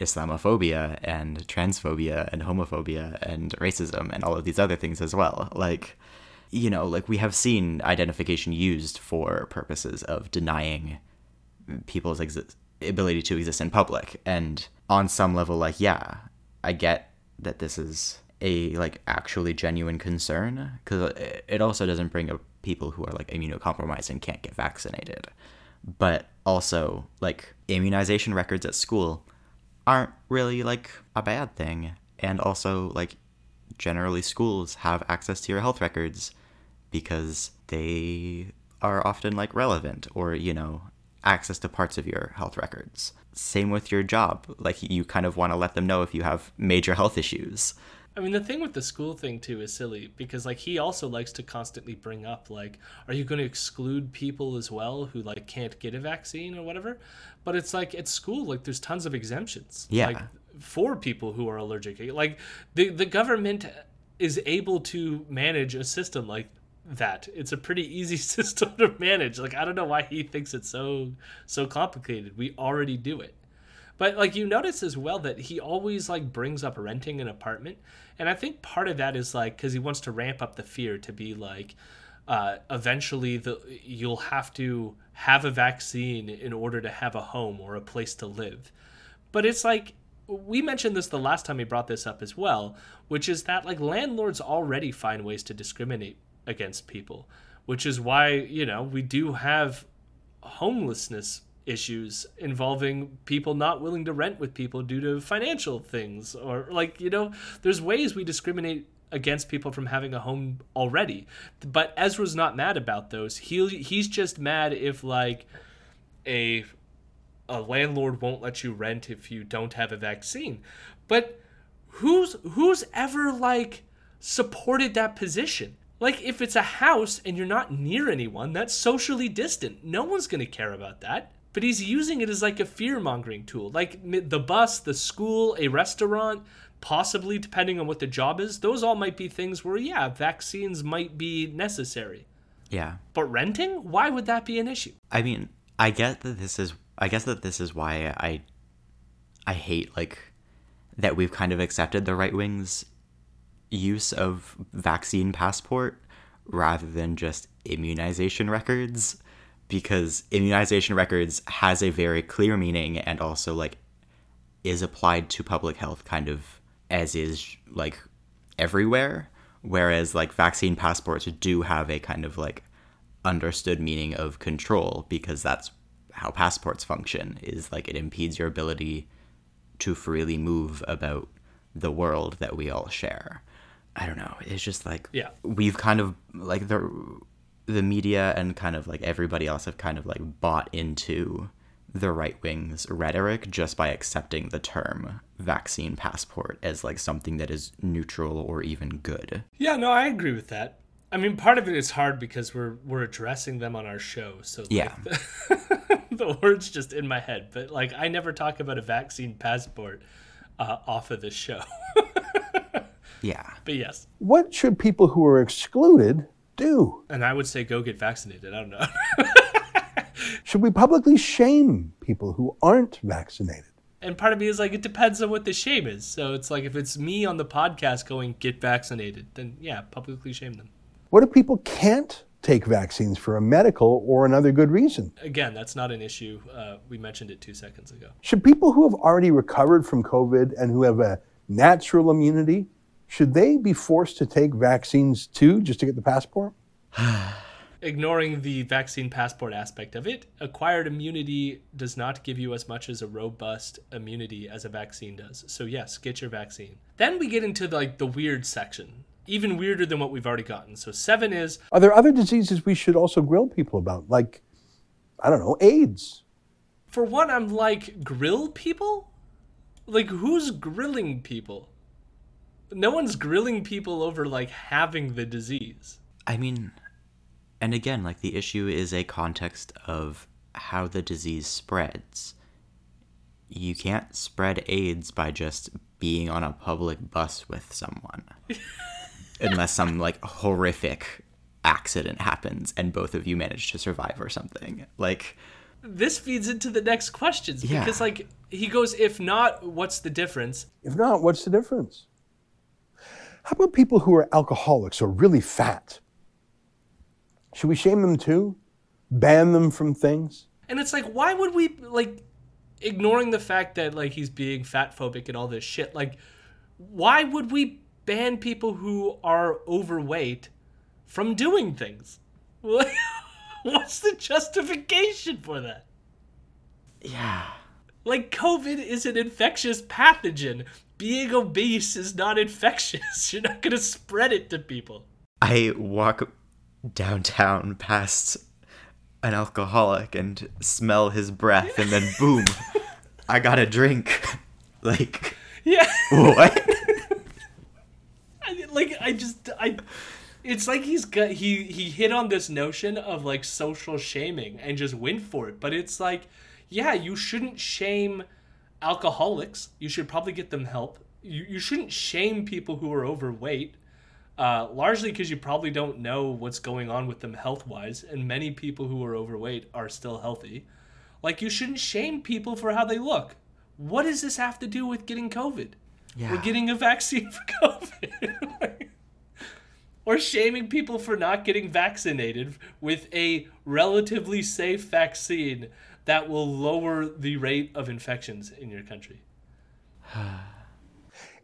Islamophobia and transphobia and homophobia and racism and all of these other things as well. Like you know, like we have seen identification used for purposes of denying people's exi- ability to exist in public. And on some level, like, yeah, I get that this is a like actually genuine concern because it also doesn't bring up people who are like immunocompromised and can't get vaccinated. But also, like, immunization records at school aren't really like a bad thing. And also, like, generally schools have access to your health records because they are often like relevant or, you know, access to parts of your health records. Same with your job. Like, you kind of want to let them know if you have major health issues. I mean, the thing with the school thing too is silly because like he also likes to constantly bring up like, are you going to exclude people as well who like can't get a vaccine or whatever? But it's like at school, like there's tons of exemptions. Yeah. Like for people who are allergic, like the the government is able to manage a system like that. It's a pretty easy system to manage. Like I don't know why he thinks it's so so complicated. We already do it. But like you notice as well that he always like brings up renting an apartment, and I think part of that is like because he wants to ramp up the fear to be like, uh, eventually the you'll have to have a vaccine in order to have a home or a place to live. But it's like we mentioned this the last time we brought this up as well, which is that like landlords already find ways to discriminate against people, which is why you know we do have homelessness issues involving people not willing to rent with people due to financial things or like you know there's ways we discriminate against people from having a home already. But Ezra's not mad about those. He he's just mad if like a a landlord won't let you rent if you don't have a vaccine. But who's who's ever like supported that position like if it's a house and you're not near anyone that's socially distant no one's going to care about that but he's using it as like a fear mongering tool. Like the bus, the school, a restaurant, possibly depending on what the job is, those all might be things where, yeah, vaccines might be necessary. Yeah. But renting? Why would that be an issue? I mean, I get that this is I guess that this is why I I hate like that we've kind of accepted the right wing's use of vaccine passport rather than just immunization records because immunization records has a very clear meaning and also like is applied to public health kind of as is like everywhere whereas like vaccine passports do have a kind of like understood meaning of control because that's how passports function is like it impedes your ability to freely move about the world that we all share i don't know it's just like Yeah. we've kind of like the the media and kind of like everybody else have kind of like bought into the right wing's rhetoric just by accepting the term vaccine passport as like something that is neutral or even good. Yeah, no, I agree with that. I mean, part of it is hard because we're we're addressing them on our show, so like, Yeah. the, the words just in my head. But like, I never talk about a vaccine passport uh, off of this show. Yeah. but yes, What should people who are excluded do? and I would say go get vaccinated. I don't know. Should we publicly shame people who aren't vaccinated? and part of me is like, it depends on what the shame is. So it's like if it's me on the podcast going get vaccinated, then yeah, publicly shame them. What if people can't take vaccines for a medical or another good reason? Again, that's not an issue. Uh, we mentioned it two seconds ago. Should people who have already recovered from COVID and who have a natural immunity, should they be forced to take vaccines too just to get the passport? ignoring the vaccine passport aspect of it, acquired immunity does not give you as much as a robust immunity as a vaccine does. So yes, get your vaccine. Then we get into like the weird section, even weirder than what we've already gotten. So seven is Are there other diseases we should also grill people about? Like, I don't know, AIDS. for one, I'm like grill people. Like who's grilling people? No one's grilling people over like having the disease. I mean, and again, like the issue is a context of how the disease spreads. You can't spread AIDS by just being on a public bus with someone. Unless some like horrific accident happens and both of you manage to survive or something. Like, This feeds into the next questions Yeah. because like he goes, if not, what's the difference? If not, what's the difference? How about people who are alcoholics or really fat? Should we shame them too? Ban them from things? And it's like, why would we like ignoring the fact that like he's being fat phobic and all this shit? Like, why would we ban people who are overweight from doing things? What's the justification for that? Yeah. Like, COVID is an infectious pathogen. Being obese is not infectious. You're not going to spread it to people. I walk downtown past an alcoholic and smell his breath, and then boom, I got a drink. like, Yeah. what? I- like I just I it's like he's got he he hit on this notion of like social shaming and just went for it but it's like yeah you shouldn't shame alcoholics you should probably get them help. You, you shouldn't shame people who are overweight uh, largely because you probably don't know what's going on with them health wise and many people who are overweight are still healthy. Like you shouldn't shame people for how they look. What does this have to do with getting covid? Yeah. we're getting a vaccine for COVID. or shaming people for not getting vaccinated with a relatively safe vaccine that will lower the rate of infections in your country.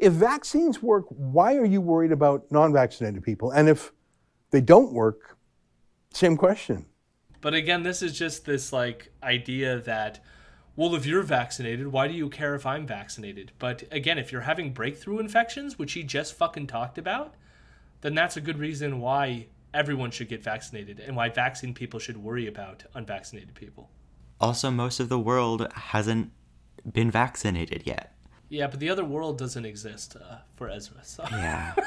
If vaccines work, why are you worried about non vaccinated people? And if they don't work, same question. But again, this is just this like idea that, well, if you're vaccinated, why do you care if I'm vaccinated? But again, if you're having breakthrough infections, which he just fucking talked about, then that's a good reason why everyone should get vaccinated and why vaccine people should worry about unvaccinated people. Also, most of the world hasn't been vaccinated yet. Yeah, but the other world doesn't exist uh, for Ezra. So. Yeah.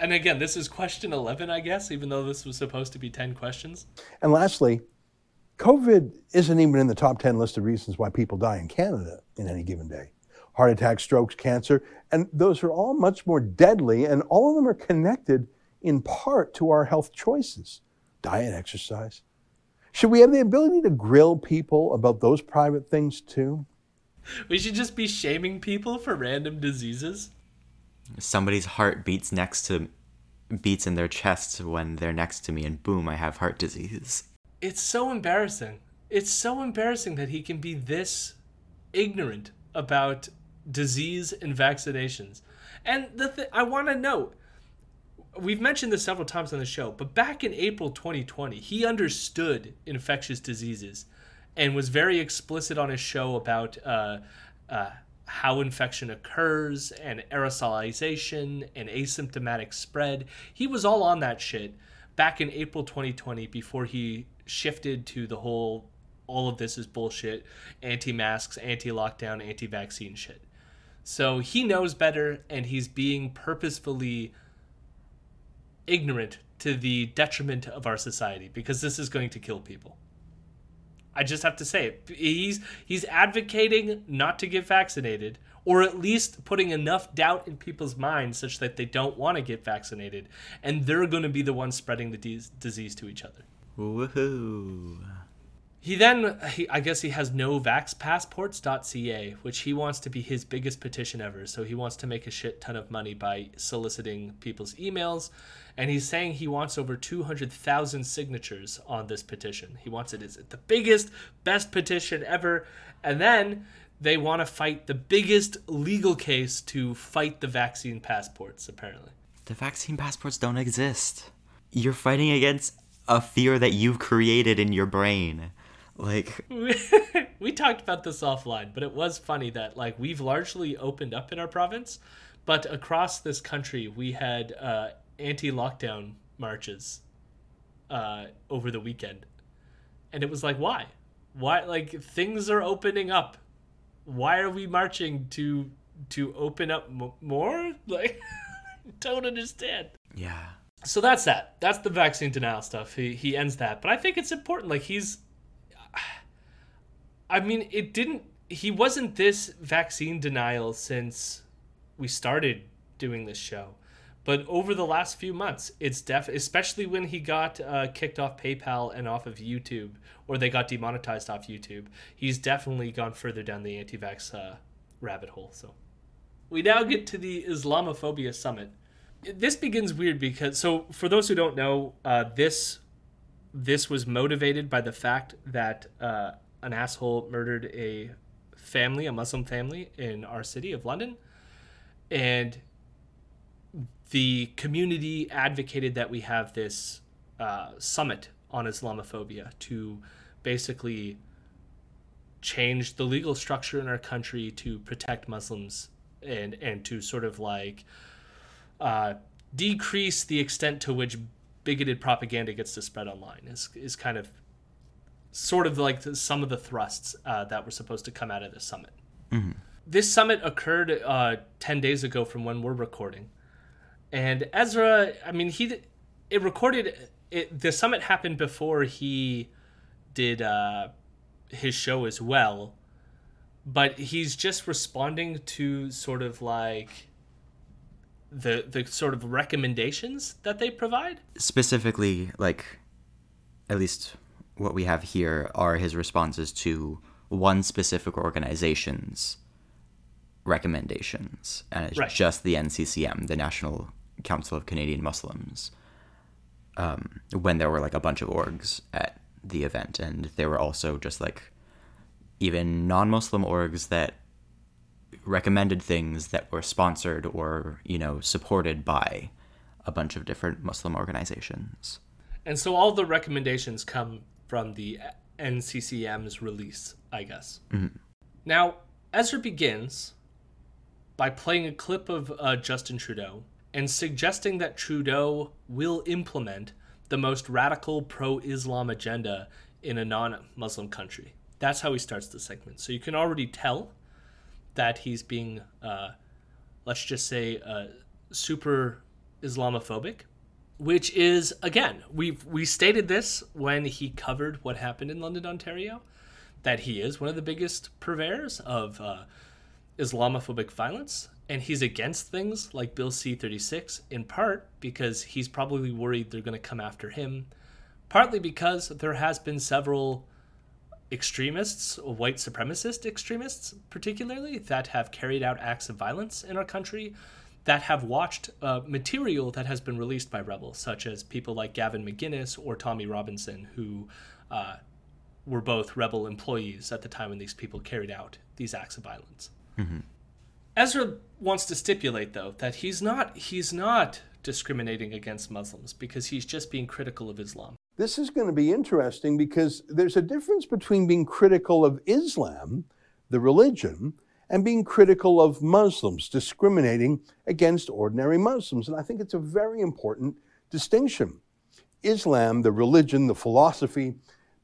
And again, this is question 11, I guess, even though this was supposed to be 10 questions. And lastly, COVID isn't even in the top 10 list of reasons why people die in Canada in any given day. Heart attack, strokes, cancer, and those are all much more deadly, and all of them are connected in part to our health choices diet, exercise. Should we have the ability to grill people about those private things too? We should just be shaming people for random diseases. Somebody's heart beats next to beats in their chest when they're next to me and boom, I have heart disease. It's so embarrassing. It's so embarrassing that he can be this ignorant about disease and vaccinations. And the th- I want to note, we've mentioned this several times on the show, but back in April 2020, he understood infectious diseases and was very explicit on his show about uh, uh, how infection occurs and aerosolization and asymptomatic spread. He was all on that shit back in April 2020 before he shifted to the whole all of this is bullshit, anti-masks, anti-lockdown, anti-vaccine shit. So he knows better and he's being purposefully ignorant to the detriment of our society because this is going to kill people. I just have to say it. He's he's advocating not to get vaccinated or at least putting enough doubt in people's minds such that they don't want to get vaccinated and they're going to be the ones spreading the dis- disease to each other. Woohoo. He then, he, I guess he has novaxpassports.ca, which he wants to be his biggest petition ever. So he wants to make a shit ton of money by soliciting people's emails. And he's saying he wants over 200,000 signatures on this petition. He wants it as the biggest, best petition ever. And then they want to fight the biggest legal case to fight the vaccine passports, apparently. The vaccine passports don't exist. You're fighting against a fear that you've created in your brain. Like, we talked about this offline, but it was funny that like we've largely opened up in our province, but across this country we had uh, anti-lockdown marches uh, over the weekend, and it was like, why? Why? Like things are opening up. Why are we marching to to open up m- more? Like, don't understand yeah. so that's that. That's the vaccine denial stuff. He he ends that, but I think it's important. Like he's, I mean, it didn't. He wasn't this vaccine denial since we started doing this show, but over the last few months, it's def. Especially when he got uh, kicked off PayPal and off of YouTube, or they got demonetized off YouTube. He's definitely gone further down the anti-vax uh, rabbit hole. So we now get to the Islamophobia summit this begins weird because so for those who don't know uh, this this was motivated by the fact that uh, an asshole murdered a family, a Muslim family in our city of London, and the community advocated that we have this uh, summit on Islamophobia to basically change the legal structure in our country to protect Muslims and and to sort of like uh, decrease the extent to which bigoted propaganda gets to spread online is is kind of sort of like some of the thrusts uh, that were supposed to come out of this summit. This summit occurred uh, ten days ago from when we're recording, and Ezra, I mean, he it recorded it. The summit happened before he did uh, his show as well, but he's just responding to sort of like the the sort of recommendations that they provide. Specifically, like, at least what we have here are his responses to one specific organization's recommendations, and it's Right. just the NCCM, the National Council of Canadian Muslims. Um, when there were like a bunch of orgs at the event, and there were also just like even non-Muslim orgs that recommended things that were sponsored or you know supported by a bunch of different Muslim organizations. And so all the recommendations come from the NCCM's release, I guess. Now, Ezra begins by playing a clip of uh, Justin Trudeau and suggesting that Trudeau will implement the most radical pro Islam agenda in a non Muslim country. That's how he starts the segment. So you can already tell that he's being, uh, let's just say, uh, super Islamophobic which is again we we stated this when he covered what happened in London, Ontario, that he is one of the biggest purveyors of uh, Islamophobic violence, and he's against things like Bill C thirty six in part because he's probably worried they're going to come after him, partly because there has been several extremists, white supremacist extremists particularly, that have carried out acts of violence in our country that have watched uh, material that has been released by rebels, such as people like Gavin McInnes or Tommy Robinson, who uh, were both rebel employees at the time when these people carried out these acts of violence. Ezra wants to stipulate, though, that he's not he's not discriminating against Muslims because he's just being critical of Islam. This is going to be interesting because there's a difference between being critical of Islam, the religion, and being critical of Muslims, discriminating against ordinary Muslims. And I think it's a very important distinction. Islam, the religion, the philosophy,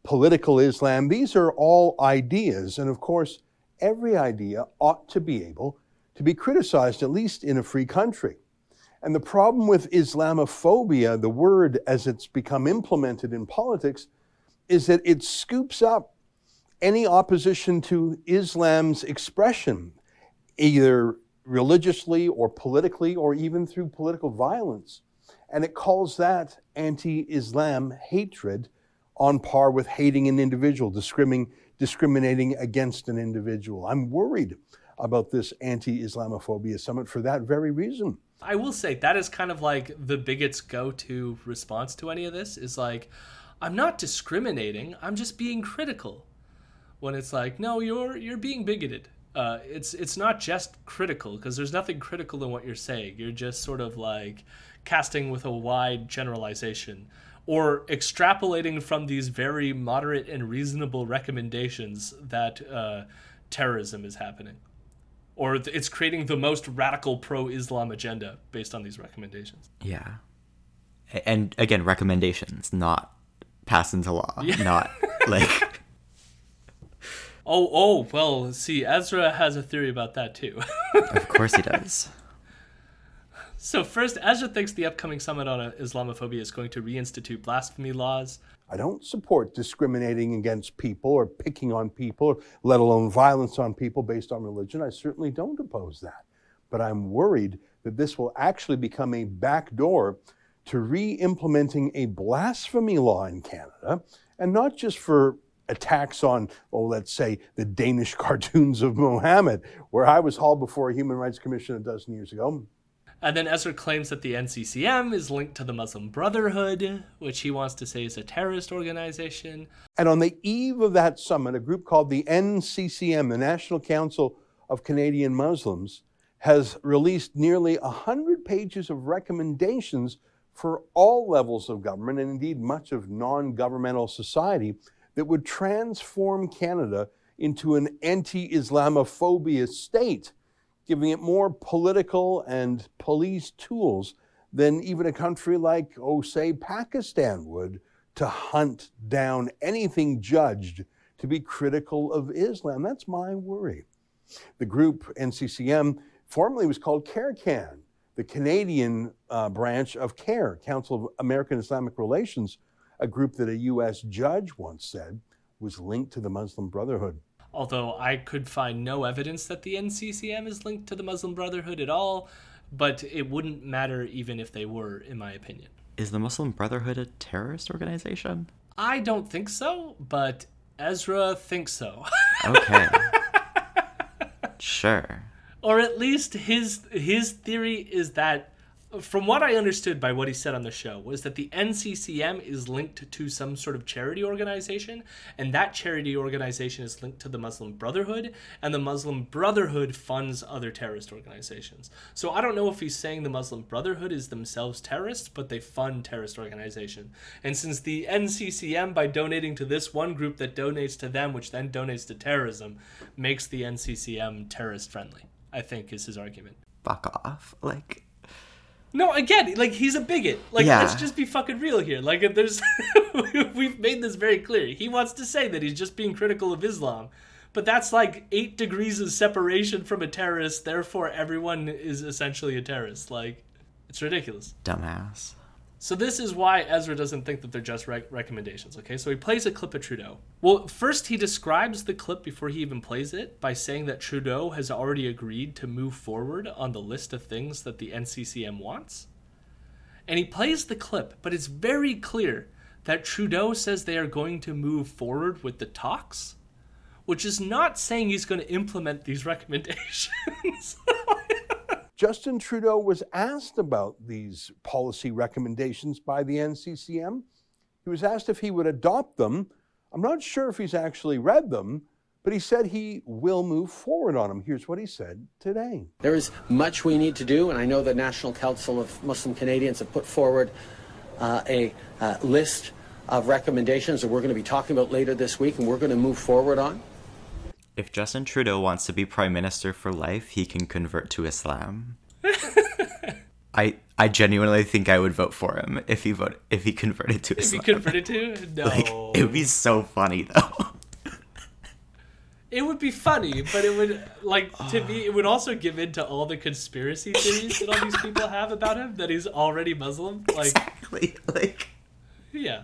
political Islam, these are all ideas. And of course, every idea ought to be able to be criticized, at least in a free country. And the problem with Islamophobia, the word as it's become implemented in politics, is that it scoops up any opposition to Islam's expression, either religiously or politically or even through political violence. And it calls that anti Islam hatred on par with hating an individual, discriminating, against an individual. I'm worried about this anti Islamophobia summit for that very reason. I will say that is kind of like the bigot's go-to response to any of this is like, I'm not discriminating. I'm just being critical. When it's like, no, you're you're being bigoted. Uh, it's it's not just critical because there's nothing critical in what you're saying. You're just sort of like casting with a wide generalization or extrapolating from these very moderate and reasonable recommendations that uh, terrorism is happening or th- it's creating the most radical pro-Islam agenda based on these recommendations. Yeah. And again, recommendations, not passed into law. Not like Oh, oh, well, see, Ezra has a theory about that too. of course he does. so first, Ezra thinks the upcoming summit on uh, Islamophobia is going to reinstitute blasphemy laws. I don't support discriminating against people or picking on people, let alone violence on people based on religion. I certainly don't oppose that. But I'm worried that this will actually become a backdoor to re implementing a blasphemy law in Canada, and not just for attacks on, oh, let's say, the Danish cartoons of Mohammed, where I was hauled before a Human Rights Commission a dozen years ago. And then Ezra claims that the NCCM is linked to the Muslim Brotherhood, which he wants to say is a terrorist organization. And on the eve of that summit, a group called the NCCM, the National Council of Canadian Muslims, has released nearly 100 pages of recommendations for all levels of government and indeed much of non governmental society that would transform Canada into an anti Islamophobia state, giving it more political and police tools than even a country like, oh, say, Pakistan would to hunt down anything judged to be critical of Islam. That's my worry. The group, NCCM, formerly was called CAIR-CAN, the Canadian uh, branch of CAIR, Council of American Islamic Relations, a group that a U.S. judge once said was linked to the Muslim Brotherhood. Although I could find no evidence that the NCCM is linked to the Muslim Brotherhood at all, but it wouldn't matter even if they were, in my opinion. Is the Muslim Brotherhood a terrorist organization? I don't think so, but Ezra thinks so. Okay. sure. or at least his his theory is that from what I understood by what he said on the show was that the NCCM is linked to some sort of charity organization and that charity organization is linked to the Muslim Brotherhood and the Muslim Brotherhood funds other terrorist organizations. So I don't know if he's saying the Muslim Brotherhood is themselves terrorists but they fund terrorist organization. And since the NCCM by donating to this one group that donates to them which then donates to terrorism makes the NCCM terrorist friendly. I think is his argument. Fuck off. Like, No, again, like he's a bigot. Like Yeah. let's just be fucking real here. Like if there's we've made this very clear. He wants to say that he's just being critical of Islam. But that's like 8 degrees of separation from a terrorist, therefore everyone is essentially a terrorist. Like it's ridiculous. dumbass. So this is why Ezra doesn't think that they're just rec- recommendations. Okay, so he plays a clip of Trudeau. Well, first he describes the clip before he even plays it by saying that Trudeau has already agreed to move forward on the list of things that the NCCM wants. And he plays the clip, but it's very clear that Trudeau says they are going to move forward with the talks, which is not saying he's going to implement these recommendations. Justin Trudeau was asked about these policy recommendations by the NCCM. He was asked if he would adopt them. I'm not sure if he's actually read them, but he said he will move forward on them. Here's what he said today. There is much we need to do, and I know the National Council of Muslim Canadians have put forward uh, a uh, list of recommendations that we're going to be talking about later this week, and we're going to move forward on. If Justin Trudeau wants to be prime minister for life, he can convert to Islam. I I genuinely think I would vote for him if he vote if he converted to If he Islam. converted to? No. like it would be so funny though. It would be funny, but it would like to me. It would also give in to all the conspiracy theories that all these people have about him that he's already Muslim. Like, exactly. Like yeah,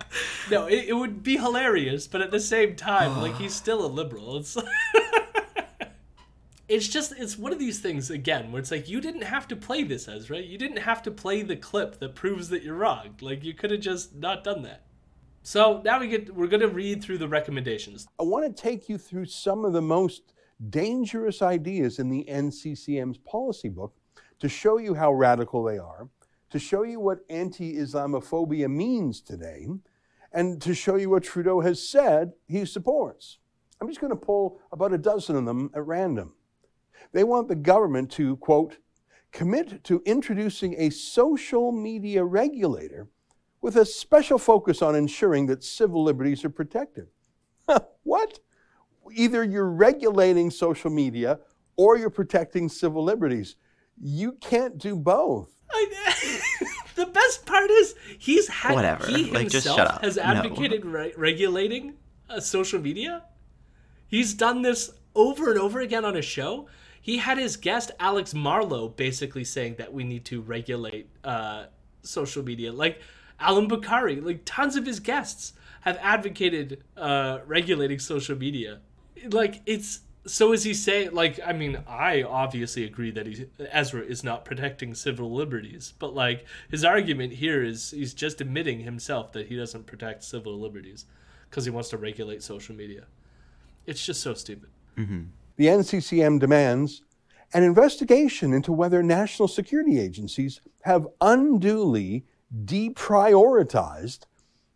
no, it, it would be hilarious, but at the same time, like he's still a liberal. It's it's just it's one of these things again where it's like you didn't have to play this Ezra. You didn't have to play the clip that proves that you're wrong. Like you could have just not done that. So now we get we're gonna read through the recommendations. I want to take you through some of the most dangerous ideas in the NCCM's policy book to show you how radical they are, to show you what anti Islamophobia means today, and to show you what Trudeau has said he supports. I'm just going to pull about a dozen of them at random. They want the government to, quote, commit to introducing a social media regulator with a special focus on ensuring that civil liberties are protected. what? Either you're regulating social media or you're protecting civil liberties. You can't do both. I, the best part is he's had Whatever. he Like, just himself shut up. has No. advocated re- regulating uh, social media. He's done this over and over again on a show. He had his guest Alex Marlow basically saying that we need to regulate uh, social media. Like Allum Bokhari, like tons of his guests have advocated uh, regulating social media. Like it's so is he saying like I mean I obviously agree that he Ezra is not protecting civil liberties, but like his argument here is he's just admitting himself that he doesn't protect civil liberties because he wants to regulate social media. It's just so stupid. Mm-hmm. The NCCM demands an investigation into whether national security agencies have unduly deprioritized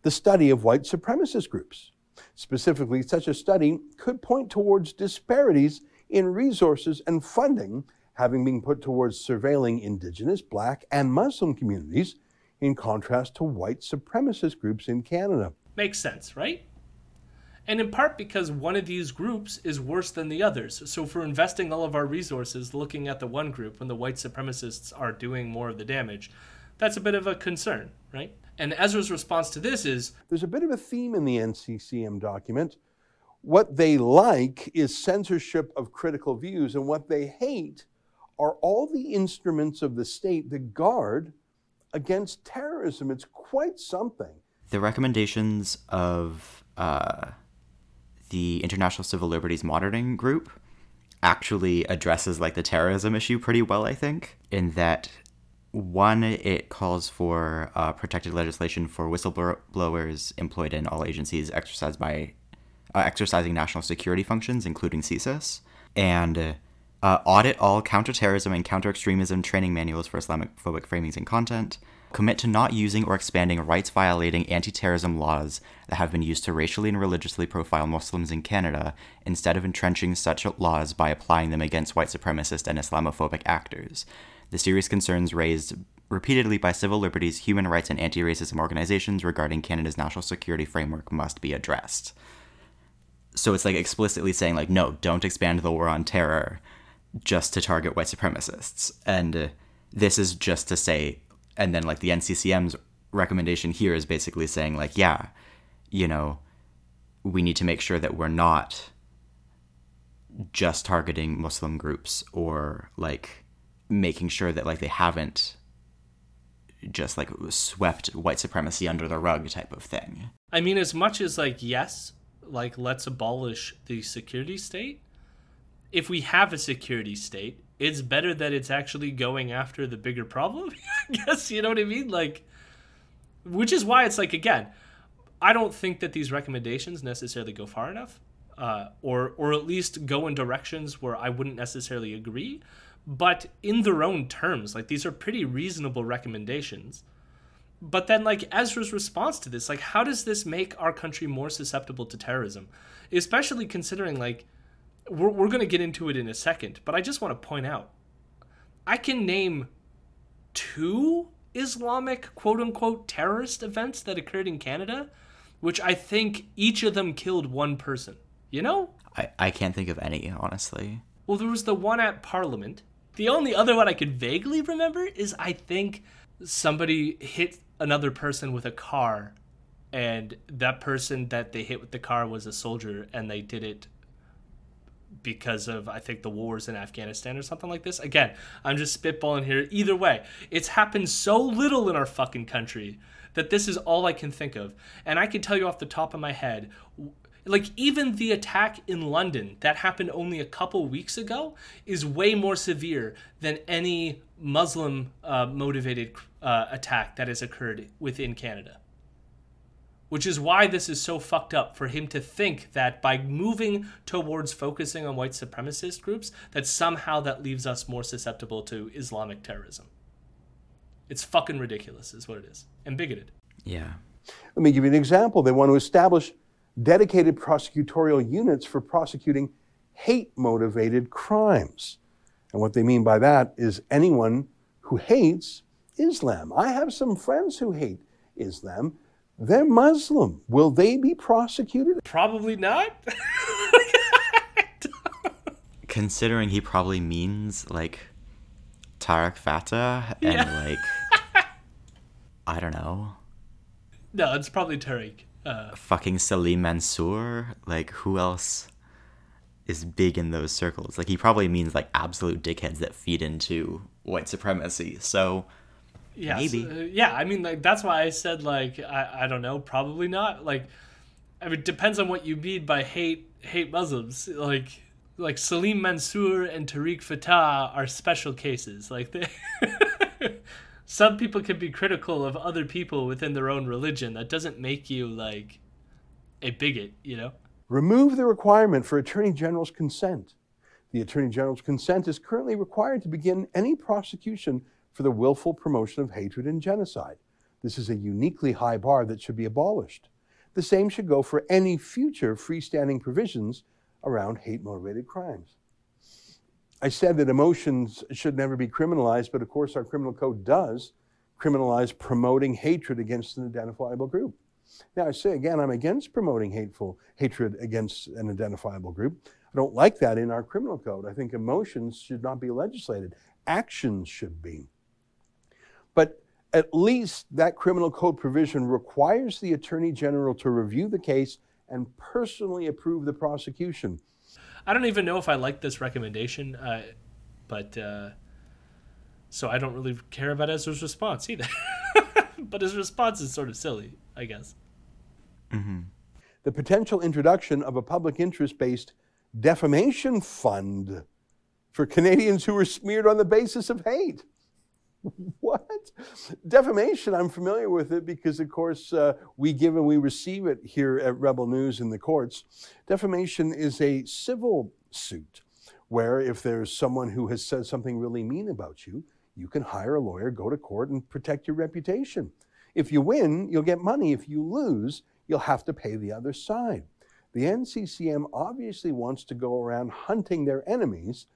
the study of white supremacist groups. Specifically, such a study could point towards disparities in resources and funding having been put towards surveilling indigenous, black, and Muslim communities in contrast to white supremacist groups in Canada. Makes sense, right? And in part because one of these groups is worse than the others. So we're investing all of our resources looking at the one group when the white supremacists are doing more of the damage, that's a bit of a concern, right? And Ezra's response to this is There's a bit of a theme in the NCCM document. What they like is censorship of critical views, and what they hate are all the instruments of the state that guard against terrorism. It's quite something. The recommendations of uh, the International Civil Liberties Monitoring Group actually addresses like the terrorism issue pretty well, I think, in that one, it calls for uh, protected legislation for whistleblowers employed in all agencies exercised by uh, exercising national security functions, including CSIS, and uh, audit all counterterrorism and counter-extremism training manuals for Islamophobic framings and content. Commit to not using or expanding rights-violating anti-terrorism laws that have been used to racially and religiously profile Muslims in Canada, instead of entrenching such laws by applying them against white supremacist and Islamophobic actors the serious concerns raised repeatedly by civil liberties, human rights, and anti racism organizations regarding Canada's national security framework must be addressed. So it's like explicitly saying, like, no, don't expand the war on terror just to target white supremacists. And uh, this is just to say, and then like the NCCM's recommendation here is basically saying, like, yeah, you know, we need to make sure that we're not just targeting Muslim groups or like making sure that like they haven't just like swept white supremacy under the rug type of thing. I mean, as much as like yes, like let's abolish the security state. If we have a security state, it's better that it's actually going after the bigger problem. I guess you know what I mean. Like, which is why it's like again, I don't think that these recommendations necessarily go far enough, uh, or or at least go in directions where I wouldn't necessarily agree but in their own terms like these are pretty reasonable recommendations. But then like ezra's response to this like how does this make our country more susceptible to terrorism? Especially considering like we're, we're going to get into it in a second but i just want to point out i can name two islamic quote unquote terrorist events that occurred in canada which i think each of them killed one person you know? I, I can't think of any honestly. Well there was the one at parliament the only other one I could vaguely remember is I think somebody hit another person with a car and that person that they hit with the car was a soldier and they did it because of I think the wars in Afghanistan or something like this. Again, I'm just spitballing here. Either way, it's happened so little in our fucking country that this is all I can think of. And I can tell you off the top of my head like even the attack in London that happened only a couple weeks ago is way more severe than any Muslim uh, motivated uh, attack that has occurred within Canada. Which is why this is so fucked up for him to think that by moving towards focusing on white supremacist groups, that somehow that leaves us more susceptible to Islamic terrorism. It's fucking ridiculous, is what it is, and bigoted. Yeah. Let me give you an example. They want to establish dedicated prosecutorial units for prosecuting hate motivated crimes. And what they mean by that is anyone who hates Islam. I have some friends who hate Islam. They're Muslim. Will they be prosecuted? Probably not. Considering he probably means like Tarek Fatah and yeah. like I don't know. No, it's probably Tarek. Uh, Fucking Salim Mansur. Like, who else is big in those circles? Like, he probably means like absolute dickheads that feed into white supremacy. So, yeah, maybe. Uh, yeah, I mean, like that's why I said like I, I don't know, probably not. Like, I mean, it depends on what you mean by hate hate Muslims. Like, like Salim Mansur and Tarek Fatah are special cases. Like they. some people can be critical of other people within their own religion. That doesn't make you like a bigot, you know? Remove the requirement for Attorney General's consent. The Attorney General's consent is currently required to begin any prosecution for the willful promotion of hatred and genocide. This is a uniquely high bar that should be abolished. The same should go for any future freestanding provisions around hate motivated crimes. I said that emotions should never be criminalized, but of course, our criminal code does criminalize promoting hatred against an identifiable group. Now, I say again, I'm against promoting hateful hatred against an identifiable group. I don't like that in our criminal code. I think emotions should not be legislated, actions should be. But at least that criminal code provision requires the Attorney General to review the case and personally approve the prosecution. I don't even know if I like this recommendation, uh, but uh, so I don't really care about Ezra's response either. but his response is sort of silly, I guess. Mm-hmm. The potential introduction of a public interest based defamation fund for Canadians who were smeared on the basis of hate. what? Defamation, I'm familiar with it because, of course, uh, we give and we receive it here at Rebel News in the courts. Defamation is a civil suit where if there's someone who has said something really mean about you, you can hire a lawyer, go to court, and protect your reputation. If you win, you'll get money. If you lose, you'll have to pay the other side. The NCCM obviously wants to go around hunting their enemies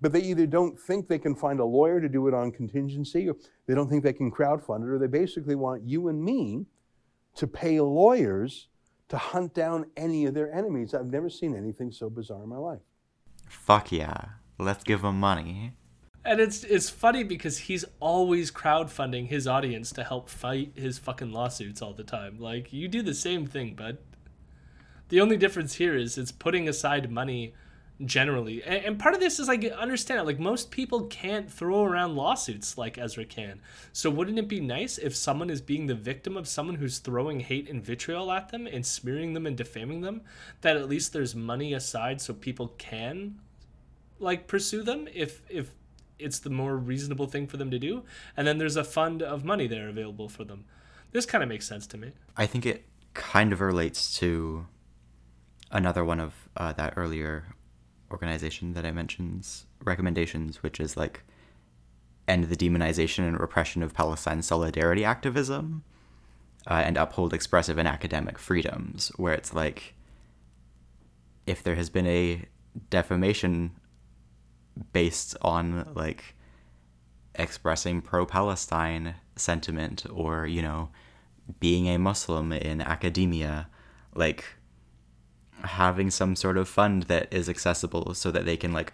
but they either don't think they can find a lawyer to do it on contingency, or they don't think they can crowdfund it, or they basically want you and me to pay lawyers to hunt down any of their enemies. I've never seen anything so bizarre in my life. Fuck yeah. Let's give them money. And it's it's funny because he's always crowdfunding his audience to help fight his fucking lawsuits all the time. Like you do the same thing, bud. The only difference here is it's putting aside money generally. And, and, part of this is like understand it. Like most people can't throw around lawsuits like Ezra can. So wouldn't it be nice if someone is being the victim of someone who's throwing hate and vitriol at them and smearing them and defaming them, that at least there's money aside so people can like pursue them if if it's the more reasonable thing for them to do. And then there's a fund of money there available for them. This kind of makes sense to me. I think it kind of relates to another one of uh, that earlier organization that I mentioned recommendations, which is like end the demonization and repression of Palestine solidarity activism uh, and uphold expressive and academic freedoms, where it's like if there has been a defamation based on like expressing pro Palestine sentiment or, you know, being a Muslim in academia, like having some sort of fund that is accessible so that they can like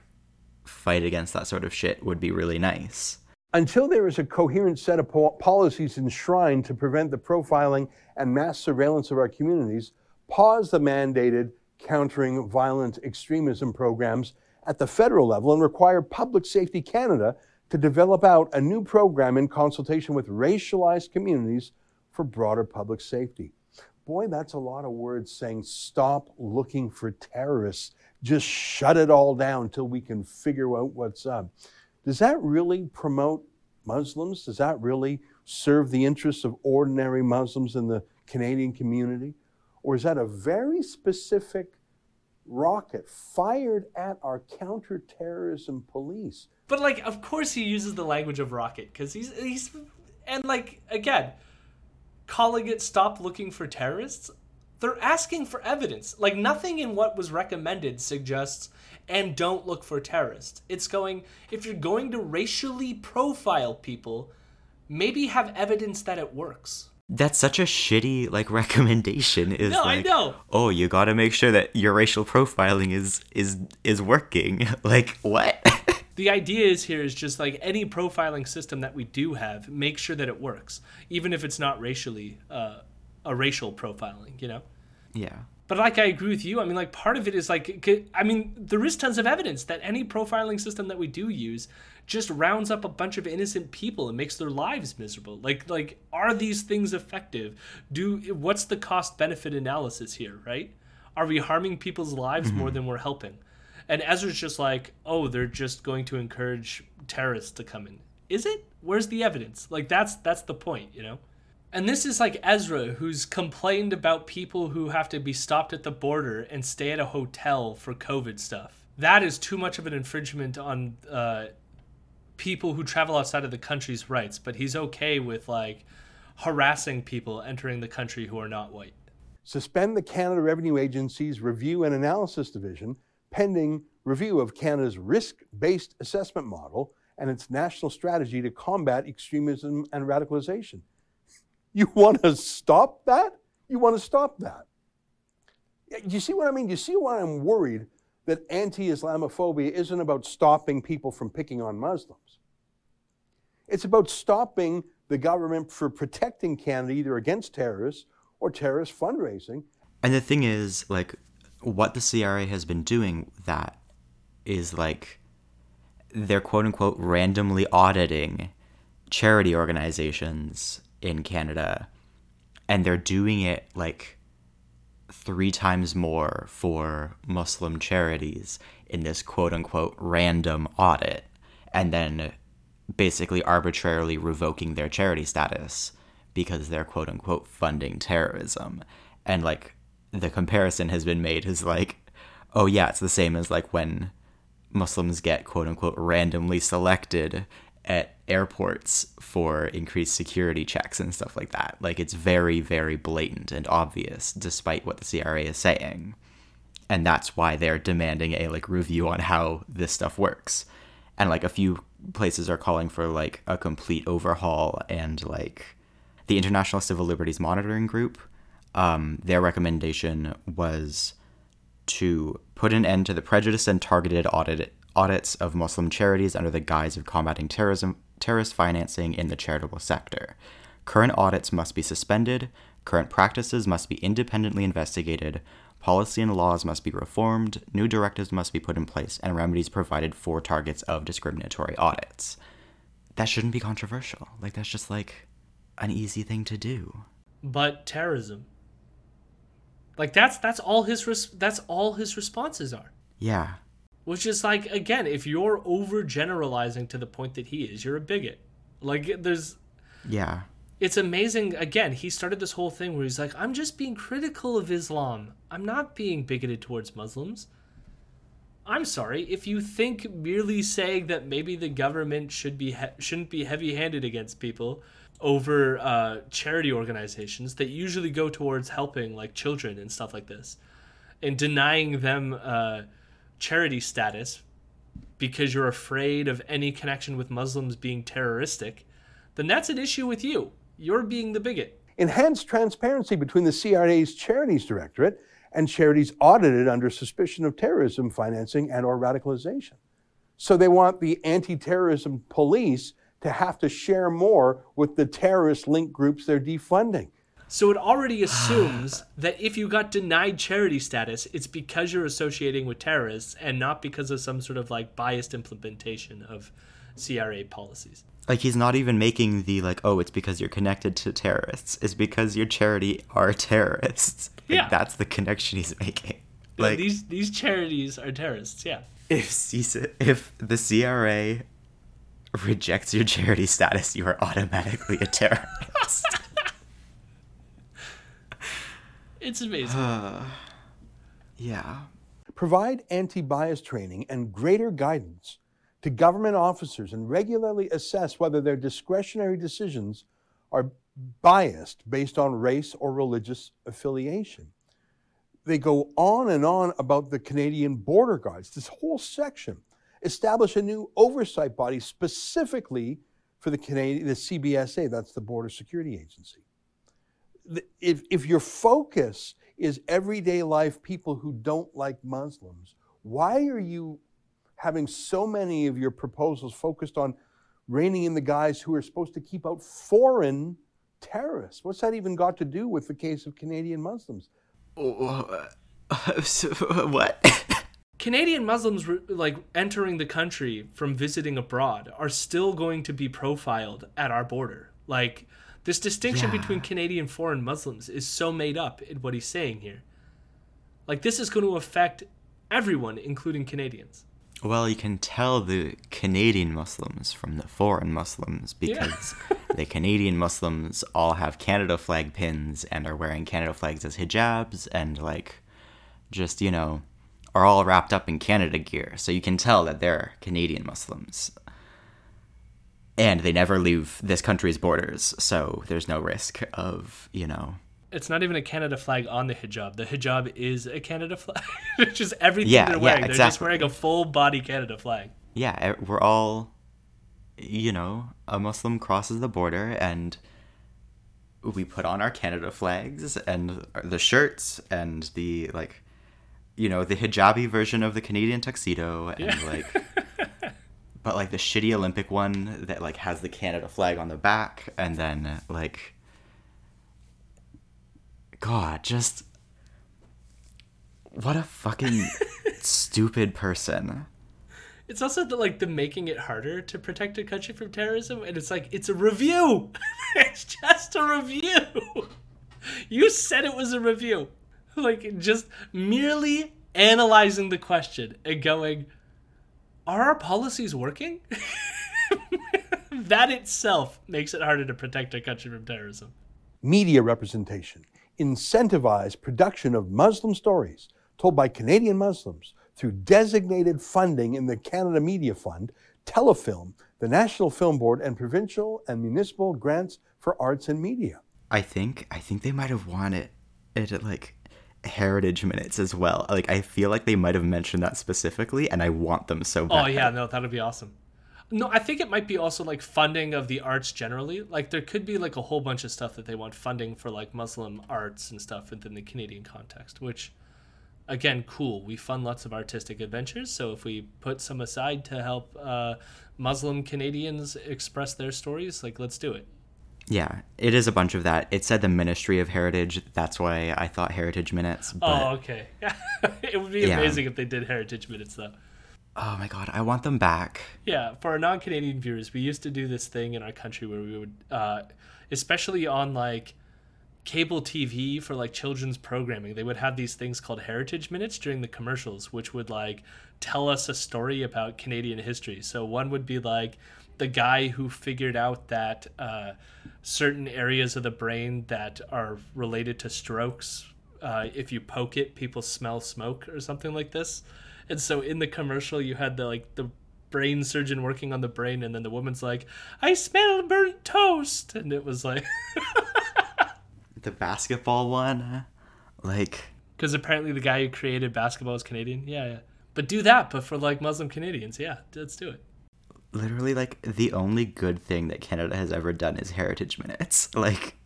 fight against that sort of shit would be really nice. Until there is a coherent set of po- policies enshrined to prevent the profiling and mass surveillance of our communities, pause the mandated countering violent extremism programs at the federal level and require Public Safety Canada to develop out a new program in consultation with racialized communities for broader public safety boy, that's a lot of words saying stop looking for terrorists. Just shut it all down till we can figure out what's up. Does that really promote Muslims? Does that really serve the interests of ordinary Muslims in the Canadian community? Or is that a very specific rocket fired at our counterterrorism police? But like, of course, he uses the language of rocket because he's he's and like again, calling it stop looking for terrorists? They're asking for evidence. Like nothing in what was recommended suggests and don't look for terrorists. It's going if you're going to racially profile people maybe have evidence that it works. That's such a shitty like recommendation is no, like I know. oh you got to make sure that your racial profiling is is is working. Like what the idea is here is just like any profiling system that we do have, make sure that it works, even if it's not racially uh, a racial profiling, you know. Yeah. But like I agree with you. I mean, like part of it is like I mean, there is tons of evidence that any profiling system that we do use just rounds up a bunch of innocent people and makes their lives miserable. Like like are these things effective? Do what's the cost benefit analysis here, right? Are we harming people's lives mm-hmm. more than we're helping? And Ezra's just like, oh, they're just going to encourage terrorists to come in. Is it? Where's the evidence? Like that's that's the point, you know? And this is like Ezra, who's complained about people who have to be stopped at the border and stay at a hotel for COVID stuff. that is too much of an infringement on uh, people who travel outside of the country's rights. But he's okay with like harassing people entering the country who are not white. Suspend the Canada Revenue Agency's Review and Analysis Division pending review of Canada's risk based assessment model and its national strategy to combat extremism and radicalization. You want to stop that? You want to stop that? You see what I mean? You see why I'm worried that anti Islamophobia isn't about stopping people from picking on Muslims. It's about stopping the government for protecting Canada either against terrorists or terrorist fundraising. And the thing is, like, what the CRA has been doing that is like they're quote unquote randomly auditing charity organizations in Canada and they're doing it like three times more for Muslim charities in this quote unquote random audit and then basically arbitrarily revoking their charity status because they're quote unquote funding terrorism. And like the comparison has been made is like, oh yeah, it's the same as like when Muslims get quote unquote randomly selected at airports for increased security checks and stuff like that. Like it's very, very blatant and obvious despite what the CRA is saying. And that's why they're demanding a like review on how this stuff works. And like a few places are calling for like a complete overhaul and like the International Civil Liberties Monitoring Group, um, their recommendation was to put an end to the prejudice and targeted audit audits of Muslim charities under the guise of combating terrorism, terrorist financing in the charitable sector. Current audits must be suspended, current practices must be independently investigated, policy and laws must be reformed, new directives must be put in place, and remedies provided for targets of discriminatory audits. That shouldn't be controversial. Like, that's just like an easy thing to do. But terrorism. Like that's that's all his res- that's all his responses are. Yeah. Which is like again, if you're overgeneralizing to the point that he is, you're a bigot. Like there's Yeah. it's amazing again, he started this whole thing where he's like, I'm just being critical of Islam. I'm not being bigoted towards Muslims. I'm sorry if you think merely saying that maybe the government should be he- shouldn't be heavy-handed against people over uh, charity organizations that usually go towards helping like children and stuff like this, and denying them uh, charity status because you're afraid of any connection with Muslims being terroristic, then that's an issue with you. You're being the bigot. Enhanced transparency between the CRA's Charities Directorate and charities audited under suspicion of terrorism financing and or radicalization. So they want the anti-terrorism police to have to share more with the terrorist linked groups they're defunding. So it already assumes that if you got denied charity status, it's because you're associating with terrorists and not because of some sort of like biased implementation of CRA policies. Like he's not even making the like, oh, it's because you're connected to terrorists. It's because your charity are terrorists. Like, Yeah. That's the connection he's making. Like Like these these charities are terrorists, yeah. if CISA, if the CRA rejects your charity status, you are automatically a terrorist. It's amazing. yeah. Provide anti bias training and greater guidance to government officers and regularly assess whether their discretionary decisions are biased based on race or religious affiliation. They go on and on about the Canadian border guards, this whole section. Establish a new oversight body specifically for the Canadian, the CBSA, that's the Border Security Agency. If, if your focus is everyday life people who don't like Muslims, why are you having so many of your proposals focused on reining in the guys who are supposed to keep out foreign terrorists? What's that even got to do with the case of Canadian Muslims? Oh, oh, uh, so, what? Canadian Muslims like entering the country from visiting abroad are still going to be profiled at our border. Like this distinction Yeah. between Canadian foreign Muslims is so made up in what he's saying here. Like this is going to affect everyone including Canadians. Well, you can tell the Canadian Muslims from the foreign Muslims because the Canadian Muslims all have Canada flag pins and are wearing Canada flags as hijabs and like just, you know, are all wrapped up in Canada gear, so you can tell that they're Canadian Muslims. And they never leave this country's borders, so there's no risk of, you know, It's not even a Canada flag on the hijab. The hijab is a Canada flag. it's just everything Yeah, they're wearing. yeah, wearing. They're just wearing a full body Canada flag. yeah, we're all, you know, a Muslim crosses the border and we put on our Canada flags and the shirts and the, like, you know, the hijabi version of the Canadian tuxedo and, like, but, like, the shitty Olympic one that, like, has the Canada flag on the back and then, like, God, just. What a fucking stupid person. It's also the, like the making it harder to protect a country from terrorism, and it's like it's a review. it's just a review. You said it was a review, like just merely analyzing the question and going, "Are our policies working?" that itself makes it harder to protect a country from terrorism. media representation, incentivize production of Muslim stories told by Canadian Muslims through designated funding in the Canada Media Fund, Telefilm, the National Film Board, and provincial and municipal grants for arts and media. I think I think they might have wanted it at like heritage minutes as well. Like I feel like they might have mentioned that specifically and I want them so bad. Oh yeah, no, that would be awesome. No, I think it might be also like funding of the arts generally. Like there could be like a whole bunch of stuff that they want funding for like Muslim arts and stuff within the Canadian context, which again, cool. We fund lots of artistic adventures, so if we put some aside to help uh, Muslim Canadians express their stories, like let's do it. Yeah, it is a bunch of that. It said the Ministry of Heritage. That's why I thought Heritage Minutes. But oh, okay. it would be Yeah. amazing if they did heritage minutes though. oh my god, I want them back. Yeah, for our non-Canadian viewers, we used to do this thing in our country where we would, uh, especially on like cable TV for like children's programming, they would have these things called heritage minutes during the commercials, which would like tell us a story about Canadian history. So one would be like the guy who figured out that uh, certain areas of the brain that are related to strokes, uh, if you poke it, people smell smoke or something like this. And so in the commercial, you had the like the brain surgeon working on the brain, and then the woman's like, "I smell burnt toast," and it was like. The basketball one, like Because apparently the guy who created basketball is Canadian. Yeah, yeah. But do that, but for like Muslim Canadians. Yeah, let's do it. Literally like the only good thing that Canada has ever done is Heritage Minutes. Like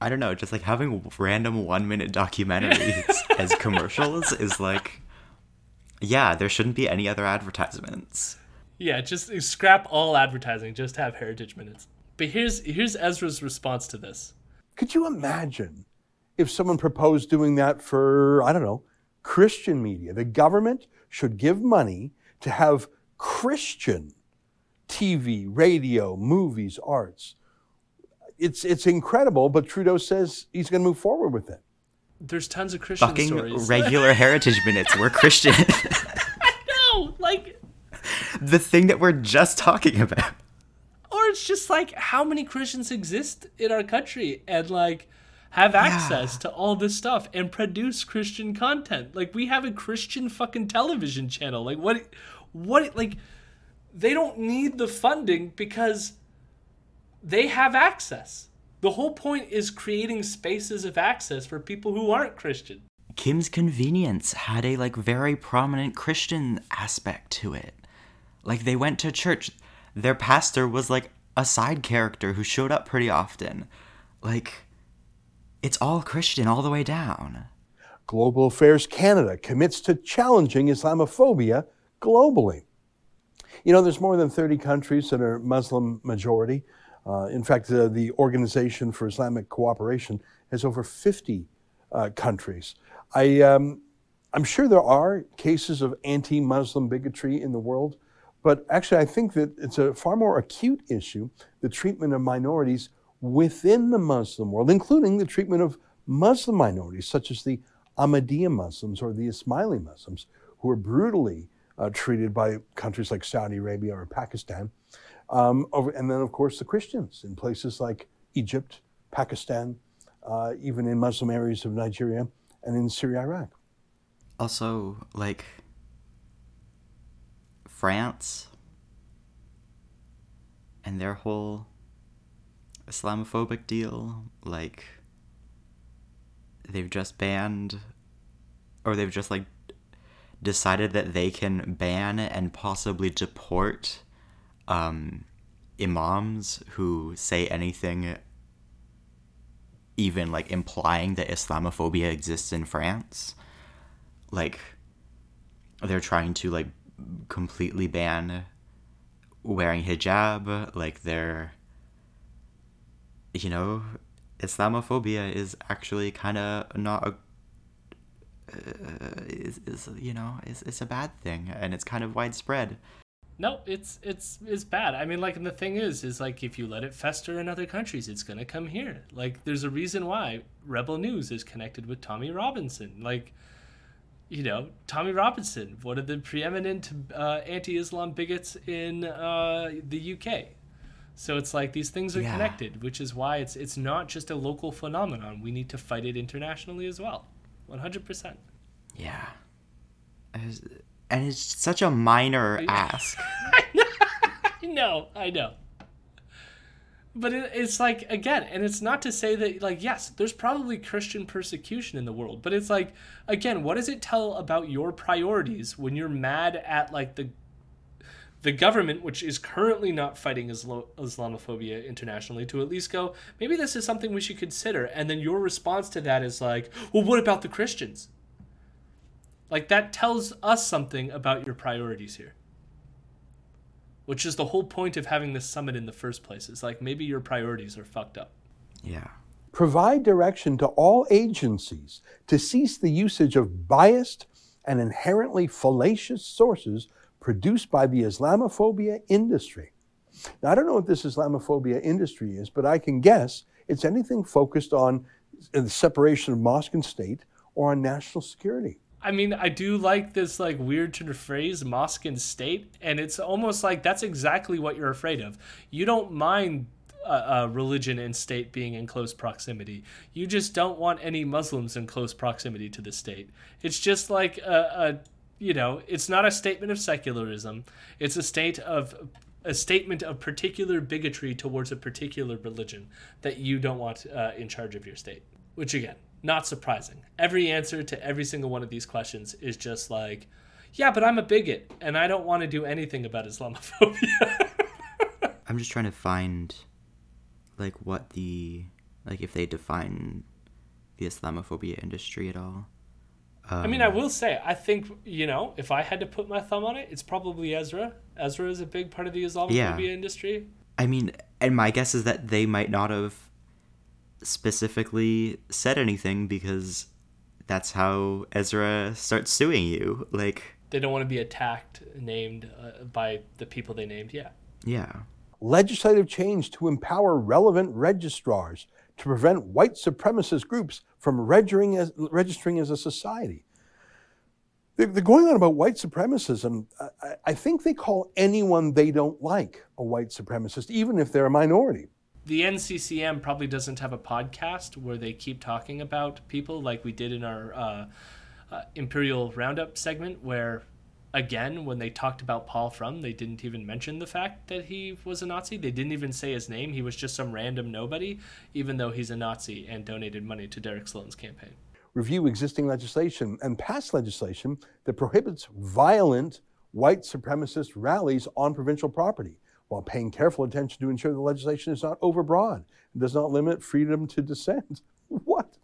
I don't know, just like having random 1-minute documentaries as commercials is like yeah, there shouldn't be any other advertisements. Yeah, just scrap all advertising. Just have heritage minutes. But here's here's Ezra's response to this. Could you imagine if someone proposed doing that for, I don't know, Christian media? The government should give money to have Christian TV, radio, movies, arts. It's, it's incredible, but Trudeau says he's going to move forward with it. There's tons of Christian Fucking stories. regular Heritage Minutes. We're Christian. no, like, the thing that we're just talking about. or it's just like how many Christians exist in our country and like have access to all this stuff and produce Christian content. Like we have a Christian fucking television channel. Like what what like they don't need the funding because they have access. The whole point is creating spaces of access for people who aren't Christian. Kim's Convenience had a like very prominent Christian aspect to it. Like they went to church. Their pastor was like a side character who showed up pretty often. Like it's all Christian all the way down. Global Affairs Canada commits to challenging Islamophobia globally. You know, there's more than 30 countries that are Muslim majority. Uh, in fact, the, the Organization for Islamic Cooperation has over 50 uh, countries. I, um, I'm sure there are cases of anti Muslim bigotry in the world, but actually, I think that it's a far more acute issue the treatment of minorities within the Muslim world, including the treatment of Muslim minorities, such as the Ahmadiyya Muslims or the Ismaili Muslims, who are brutally uh, treated by countries like Saudi Arabia or Pakistan. Um, over, and then, of course, the Christians in places like Egypt, Pakistan, uh, even in Muslim areas of Nigeria and in Syria, Iraq. Also, like France and their whole Islamophobic deal, like they've just banned or they've just like decided that they can ban and possibly deport um, imams who say anything even like implying that Islamophobia exists in France. Like they're trying to like completely ban wearing hijab, like they're you know, Islamophobia is actually kind of not a uh, is, is you know is it's a bad thing and it's kind of widespread. No, it's it's it's bad. I mean, like, and the thing is, is like if you let it fester in other countries, it's gonna come here. Like, there's a reason why Rebel News is connected with Tommy Robinson. Like, you know, Tommy Robinson, one of the preeminent uh, anti-Islam bigots in uh, the UK. So it's like these things are Yeah. connected, which is why it's it's not just a local phenomenon. We need to fight it internationally as well. One hundred percent. Yeah. It's- And it's such a minor ask. I know, I know. But it, it's like again, and it's not to say that like yes, there's probably Christian persecution in the world, but it's like again, what does it tell about your priorities when you're mad at like the the government, which is currently not fighting Islo- Islamophobia internationally, to at least go, maybe this is something we should consider. And then your response to that is like, well, what about the Christians? Like, that tells us something about your priorities here. Which is the whole point of having this summit in the first place. Is like, maybe your priorities are fucked up. Yeah. provide direction to all agencies to cease the usage of biased and inherently fallacious sources produced by the Islamophobia industry. Now, I don't know what this Islamophobia industry is, but I can guess it's anything focused on the separation of mosque and state or on national security. I mean, I do like this like weird turn of phrase, mosque and state, and it's almost like that's exactly what you're afraid of. You don't mind uh, uh, religion and state being in close proximity. You just don't want any Muslims in close proximity to the state. It's just like a, a you know, it's not a statement of secularism. It's a state of a statement of particular bigotry towards a particular religion that you don't want uh, in charge of your state. Which again, not surprising. Every answer to every single one of these questions is just like, yeah, but I'm a bigot and I don't want to do anything about Islamophobia. I'm just trying to find like what the like if they define the Islamophobia industry at all. I mean, I will say, I think, you know, if I had to put my thumb on it, it's probably Ezra. Ezra is a big part of the Islamophobia Yeah. industry. I mean, and my guess is that they might not have specifically said anything because that's how Ezra starts suing you. Like, They don't want to be attacked, named uh, by the people they named. Yeah. yeah. legislative change to empower relevant registrars to prevent white supremacist groups from registering as, registering as a society. They're, they're going on about white supremacism. I- I, think they call anyone they don't like a white supremacist, even if they're a minority. the NCCM probably doesn't have a podcast where they keep talking about people like we did in our uh, uh, Imperial Roundup segment, where again, when they talked about Paul Fromm, they didn't even mention the fact that he was a Nazi. They didn't even say his name. He was just some random nobody, even though he's a Nazi and donated money to Derek Sloan's campaign. Review existing legislation and pass legislation that prohibits violent white supremacist rallies on provincial property while paying careful attention to ensure the legislation is not overbroad and does not limit freedom to dissent. What?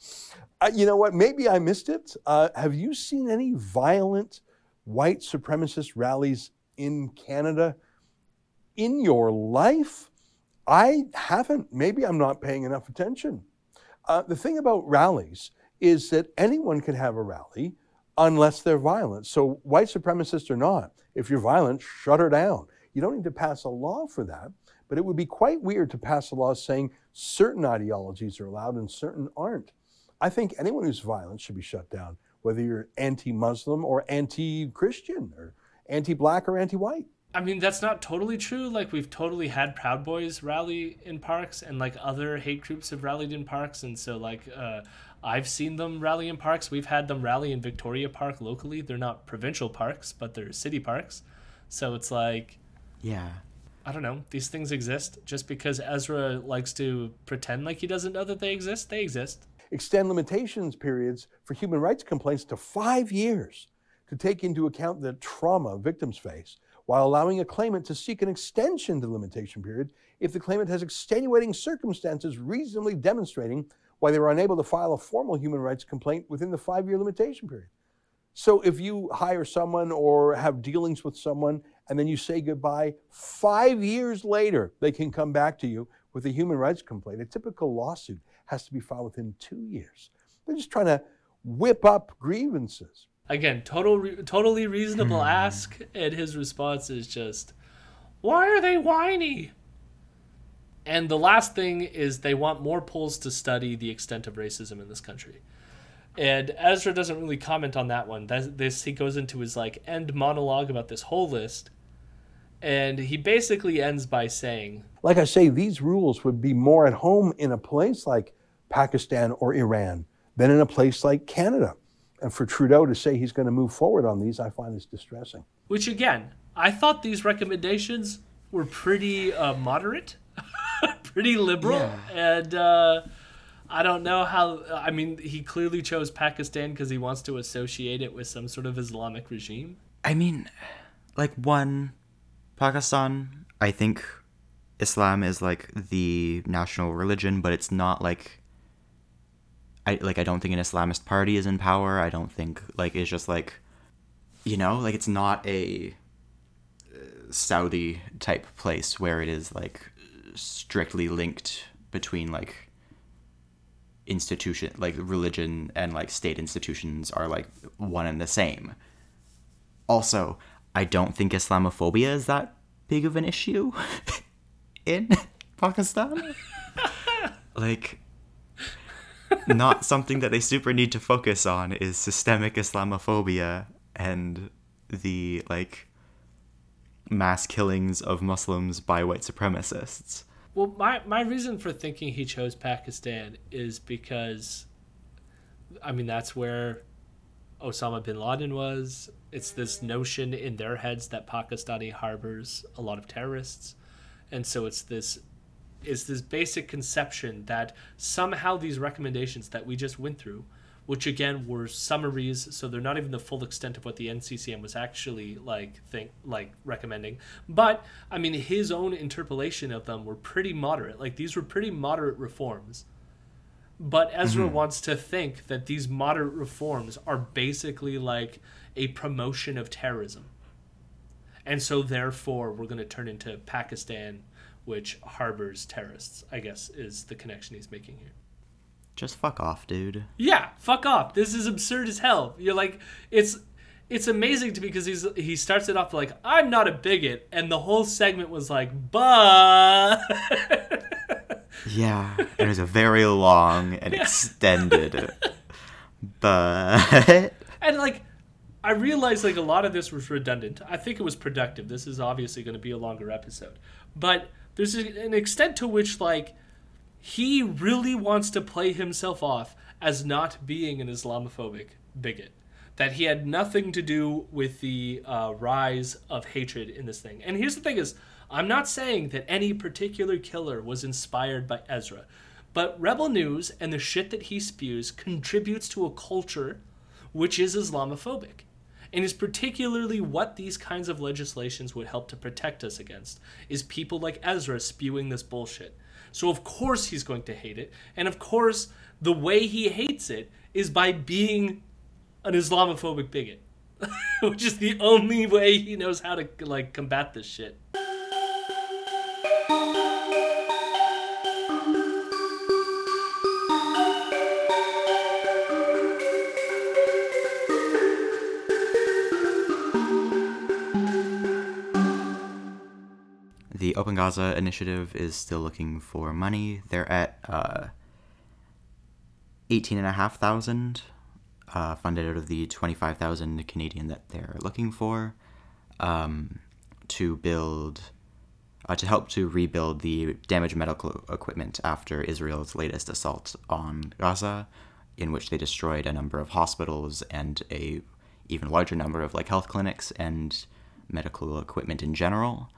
Uh, you know what? Maybe I missed it. Uh, have you seen any violent white supremacist rallies in Canada in your life? I haven't. Maybe I'm not paying enough attention. Uh, the thing about rallies is that anyone can have a rally unless they're violent. So, white supremacists or not, if you're violent, shut her down. You don't need to pass a law for that, but it would be quite weird to pass a law saying certain ideologies are allowed and certain aren't. I think anyone who's violent should be shut down, whether you're anti Muslim or anti Christian or anti black or anti white. I mean, that's not totally true. Like, we've totally had Proud Boys rally in parks, and like other hate groups have rallied in parks. And so, like, uh, I've seen them rally in parks. We've had them rally in Victoria Park locally. They're not provincial parks, but they're city parks. So it's like, Yeah. I don't know, these things exist. Just because Ezra likes to pretend like he doesn't know that they exist, they exist. Extend limitations periods for human rights complaints to five years to take into account the trauma victims face, while allowing a claimant to seek an extension to the limitation period if the claimant has extenuating circumstances reasonably demonstrating why they were unable to file a formal human rights complaint within the five year limitation period. So if you hire someone or have dealings with someone and then you say goodbye, five years later, they can come back to you with a human rights complaint. A typical lawsuit has to be filed within two years. They're just trying to whip up grievances. Again, total, re- totally reasonable hmm. ask, and his response is just, "Why are they whiny?" And the last thing is they want more polls to study the extent of racism in this country. And Ezra doesn't really comment on that one. That, this he goes into his like end monologue about this whole list, and he basically ends by saying, Like I say, these rules would be more at home in a place like Pakistan or Iran than in a place like Canada. And for Trudeau to say he's going to move forward on these, I find is distressing. which again, I thought these recommendations were pretty uh, moderate, pretty liberal, and uh, I don't know how. I mean, he clearly chose Pakistan because he wants to associate it with some sort of Islamic regime. I mean, like one, Pakistan. I think Islam is like the national religion, but it's not like. I like. I don't think an Islamist party is in power. I don't think like it's just like, you know, like it's not a uh, Saudi type place where it is like strictly linked between like institution like religion and like state institutions are like one and the same also, I don't think Islamophobia is that big of an issue in Pakistan. like, not something that they super need to focus on is systemic Islamophobia and the, like, mass killings of Muslims by white supremacists. Well, my my reason for thinking he chose Pakistan is because, I mean, that's where Osama bin Laden was. It's this notion in their heads that Pakistani harbors a lot of terrorists, and so it's this is this basic conception that somehow these recommendations that we just went through, which again were summaries, so they're not even the full extent of what the NCCM was actually like think like recommending. But I mean, his own interpolation of them were pretty moderate. Like these were pretty moderate reforms. But Ezra mm-hmm. wants to think that these moderate reforms are basically like a promotion of terrorism. And so therefore we're going to turn into Pakistan which harbors terrorists, I guess is the connection he's making here. Just fuck off, dude. Yeah, fuck off. This is absurd as hell. You're like it's it's amazing to me because he's he starts it off like I'm not a bigot and the whole segment was like but Yeah, it was a very long and extended. But and like I realized like a lot of this was redundant. I think it was productive. This is obviously going to be a longer episode. But there's an extent to which like he really wants to play himself off as not being an Islamophobic bigot. That he had nothing to do with the uh, rise of hatred in this thing. And here's the thing: is I'm not saying that any particular killer was inspired by Ezra, but Rebel News and the shit that he spews contributes to a culture which is Islamophobic, and is particularly what these kinds of legislations would help to protect us against. Is people like Ezra spewing this bullshit. So of course he's going to hate it, and of course the way he hates it is by being an Islamophobic bigot, which is the only way he knows how to like combat this shit. Gaza initiative is still looking for money. They're at uh, eighteen and a half thousand, uh, funded out of the twenty-five thousand Canadian that they're looking for, um, to build, uh, to help to rebuild the damaged medical equipment after Israel's latest assault on Gaza, in which they destroyed a number of hospitals and a even larger number of like health clinics and medical equipment in general.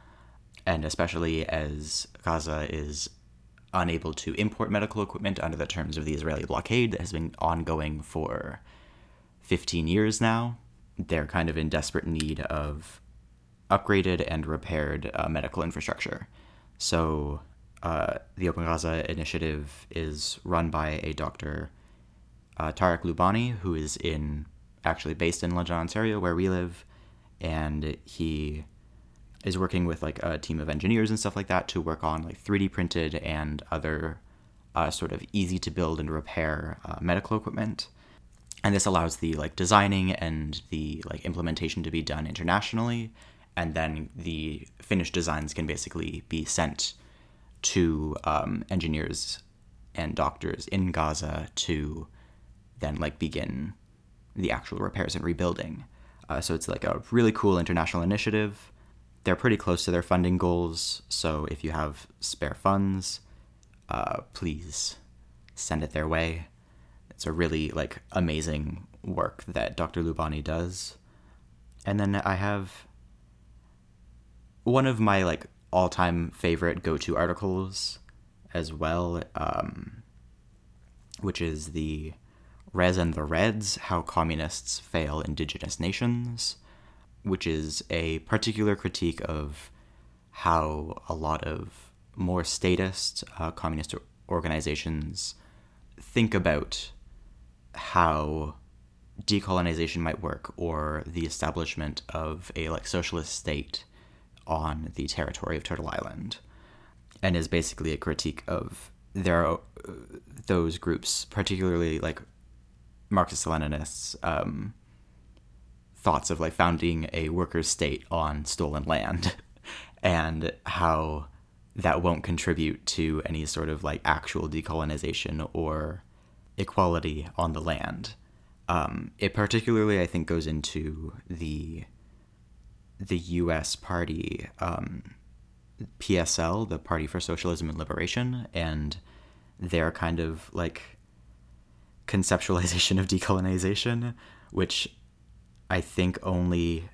And especially as Gaza is unable to import medical equipment under the terms of the Israeli blockade that has been ongoing for 15 years now, they're kind of in desperate need of upgraded and repaired uh, medical infrastructure. So uh, the Open Gaza initiative is run by a doctor, uh, Tarek Loubani, who is in actually based in London, Ontario, where we live, and he is working with like a team of engineers and stuff like that to work on like 3D printed and other uh, sort of easy to build and repair uh, medical equipment. And this allows the like designing and the like implementation to be done internationally, and then the finished designs can basically be sent to um, engineers and doctors in Gaza to then like begin the actual repairs and rebuilding. Uh, so it's like a really cool international initiative. They're pretty close to their funding goals, so if you have spare funds, uh, please send it their way. It's a really like amazing work that Dr. Loubani does. And then I have one of my like all-time favorite go-to articles as well, um, which is the Rez and the Reds How Communists Fail Indigenous Nations, which is a particular critique of how a lot of more statist uh, communist organizations think about how decolonization might work or the establishment of a like socialist state on the territory of Turtle Island and is basically a critique of there uh, those groups particularly like Marxist Leninists um, thoughts of like founding a workers' state on stolen land and how that won't contribute to any sort of like actual decolonization or equality on the land. Um, it particularly, I think, goes into the the U.S. party um, PSL, the Party for Socialism and Liberation, and their kind of like conceptualization of decolonization, which I think only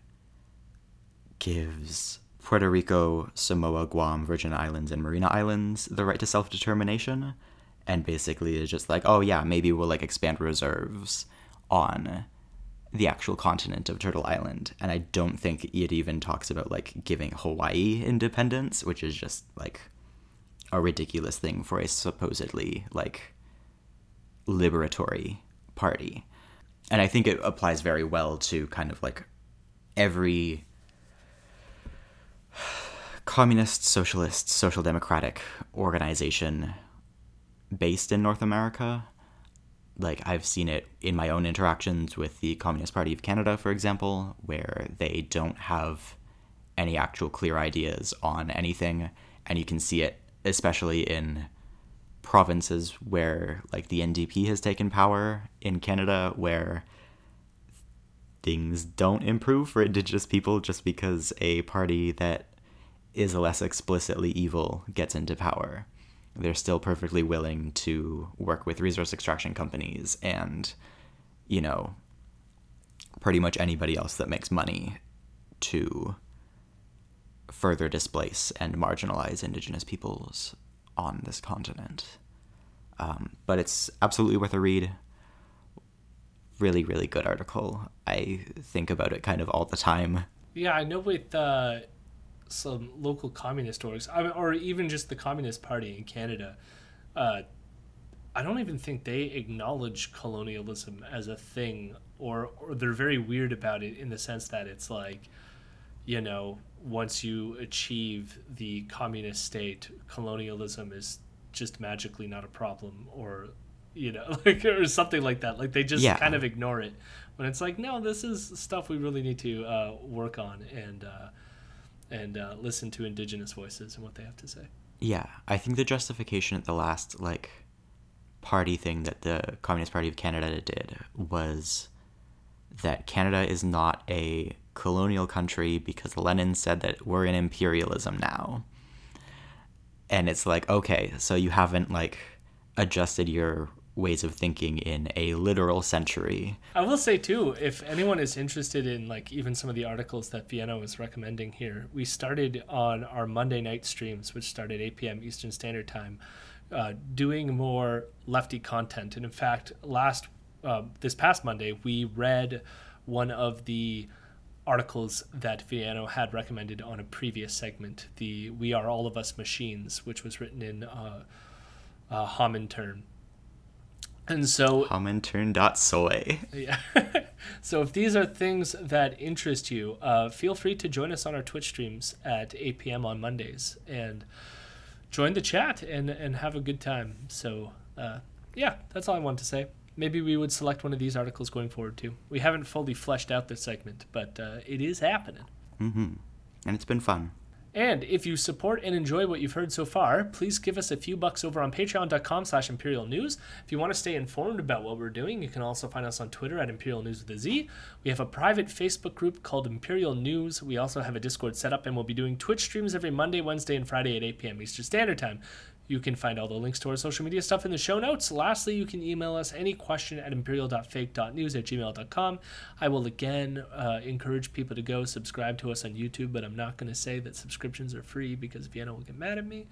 gives Puerto Rico, Samoa, Guam, Virgin Islands, and Mariana Islands the right to self determination. And basically is just like, oh yeah, maybe we'll like expand reserves on the actual continent of Turtle Island. And I don't think it even talks about like giving Hawaii independence, which is just like a ridiculous thing for a supposedly like liberatory party. And I think it applies very well to kind of like every communist, socialist, social democratic organization based in North America. Like, I've seen it in my own interactions with the Communist Party of Canada, for example, where they don't have any actual clear ideas on anything. And you can see it, especially in provinces where, like, the NDP has taken power in Canada, where things don't improve for Indigenous people just because a party that is less explicitly evil gets into power. They're still perfectly willing to work with resource extraction companies and, you know, pretty much anybody else that makes money to further displace and marginalize indigenous peoples on this continent. Um, but it's absolutely worth a read. Really, really good article. I think about it kind of all the time. Yeah, I know with uh, some local communist orgs, or even just the Communist Party in Canada. Uh, I don't even think they acknowledge colonialism as a thing, or or they're very weird about it in the sense that it's like, you know, once you achieve the communist state, colonialism is just magically not a problem, or you know, like or something like that. Like they just Yeah. kind of ignore it when it's like, no, this is stuff we really need to uh, work on and. Uh, and uh, listen to indigenous voices and what they have to say. Yeah, I think the justification at the last like party thing that the Communist Party of Canada did was that Canada is not a colonial country because Lenin said that we're in imperialism now. And it's like, okay, so you haven't like adjusted your ways of thinking in a literal century. I will say too, if anyone is interested in like even some of the articles that Vienna was recommending here, we started on our Monday night streams, which started 8 p.m. Eastern Standard Time, uh, doing more lefty content. And in fact, last uh, this past Monday, we read one of the articles that Vienna had recommended on a previous segment, the "We Are All of Us Machines," which was written in uh, uh. And so Homintern.soy. yeah. so if these are things that interest you, uh, feel free to join us on our Twitch streams at 8 p.m. on Mondays and join the chat and, and have a good time. So, uh, yeah, that's all I want to say. Maybe we would select one of these articles going forward too. We haven't fully fleshed out this segment, but uh, it is happening. Mm-hmm. And it's been fun. And if you support and enjoy what you've heard so far, please give us a few bucks over on patreon.com slash imperial news. If you want to stay informed about what we're doing, you can also find us on Twitter at imperial news with a Z. We have a private Facebook group called Imperial News. We also have a Discord set up, and we'll be doing Twitch streams every Monday, Wednesday, and Friday at 8 p.m. Eastern Standard Time. You can find all the links to our social media stuff in the show notes. Lastly, you can email us any question at imperial.fake.news at gmail.com. I will again uh, encourage people to go subscribe to us on YouTube, but I'm not going to say that subscriptions are free because Vienna will get mad at me.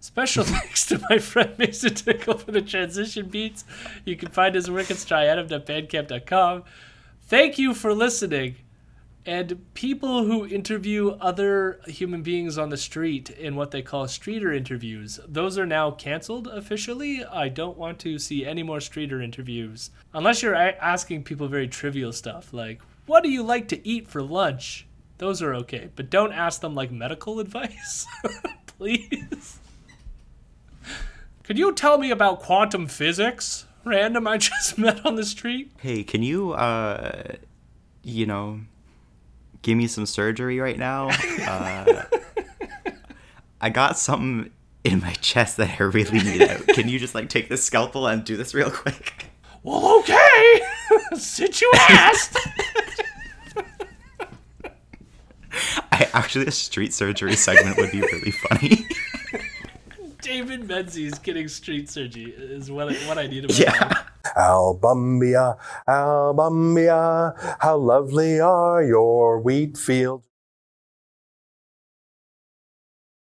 Special thanks to my friend Mason Tickle for the transition beats. You can find his work at striatum.bandcamp.com. Thank you for listening. And people who interview other human beings on the street in what they call streeter interviews, those are now canceled officially. I don't want to see any more streeter interviews. Unless you're asking people very trivial stuff like, what do you like to eat for lunch? Those are okay. But don't ask them like medical advice. Please. Could you tell me about quantum physics? Random I just met on the street? Hey, can you, uh, you know, give me some surgery right now? Uh, I got something in my chest that I really need out. Can you just like take this scalpel and do this real quick? Well, okay. Since you asked. I actually a street surgery segment would be really funny. David Menzies getting street surgery is what I, what I need in my life. yeah. Albumbia, Albumbia, how lovely are your wheat fields.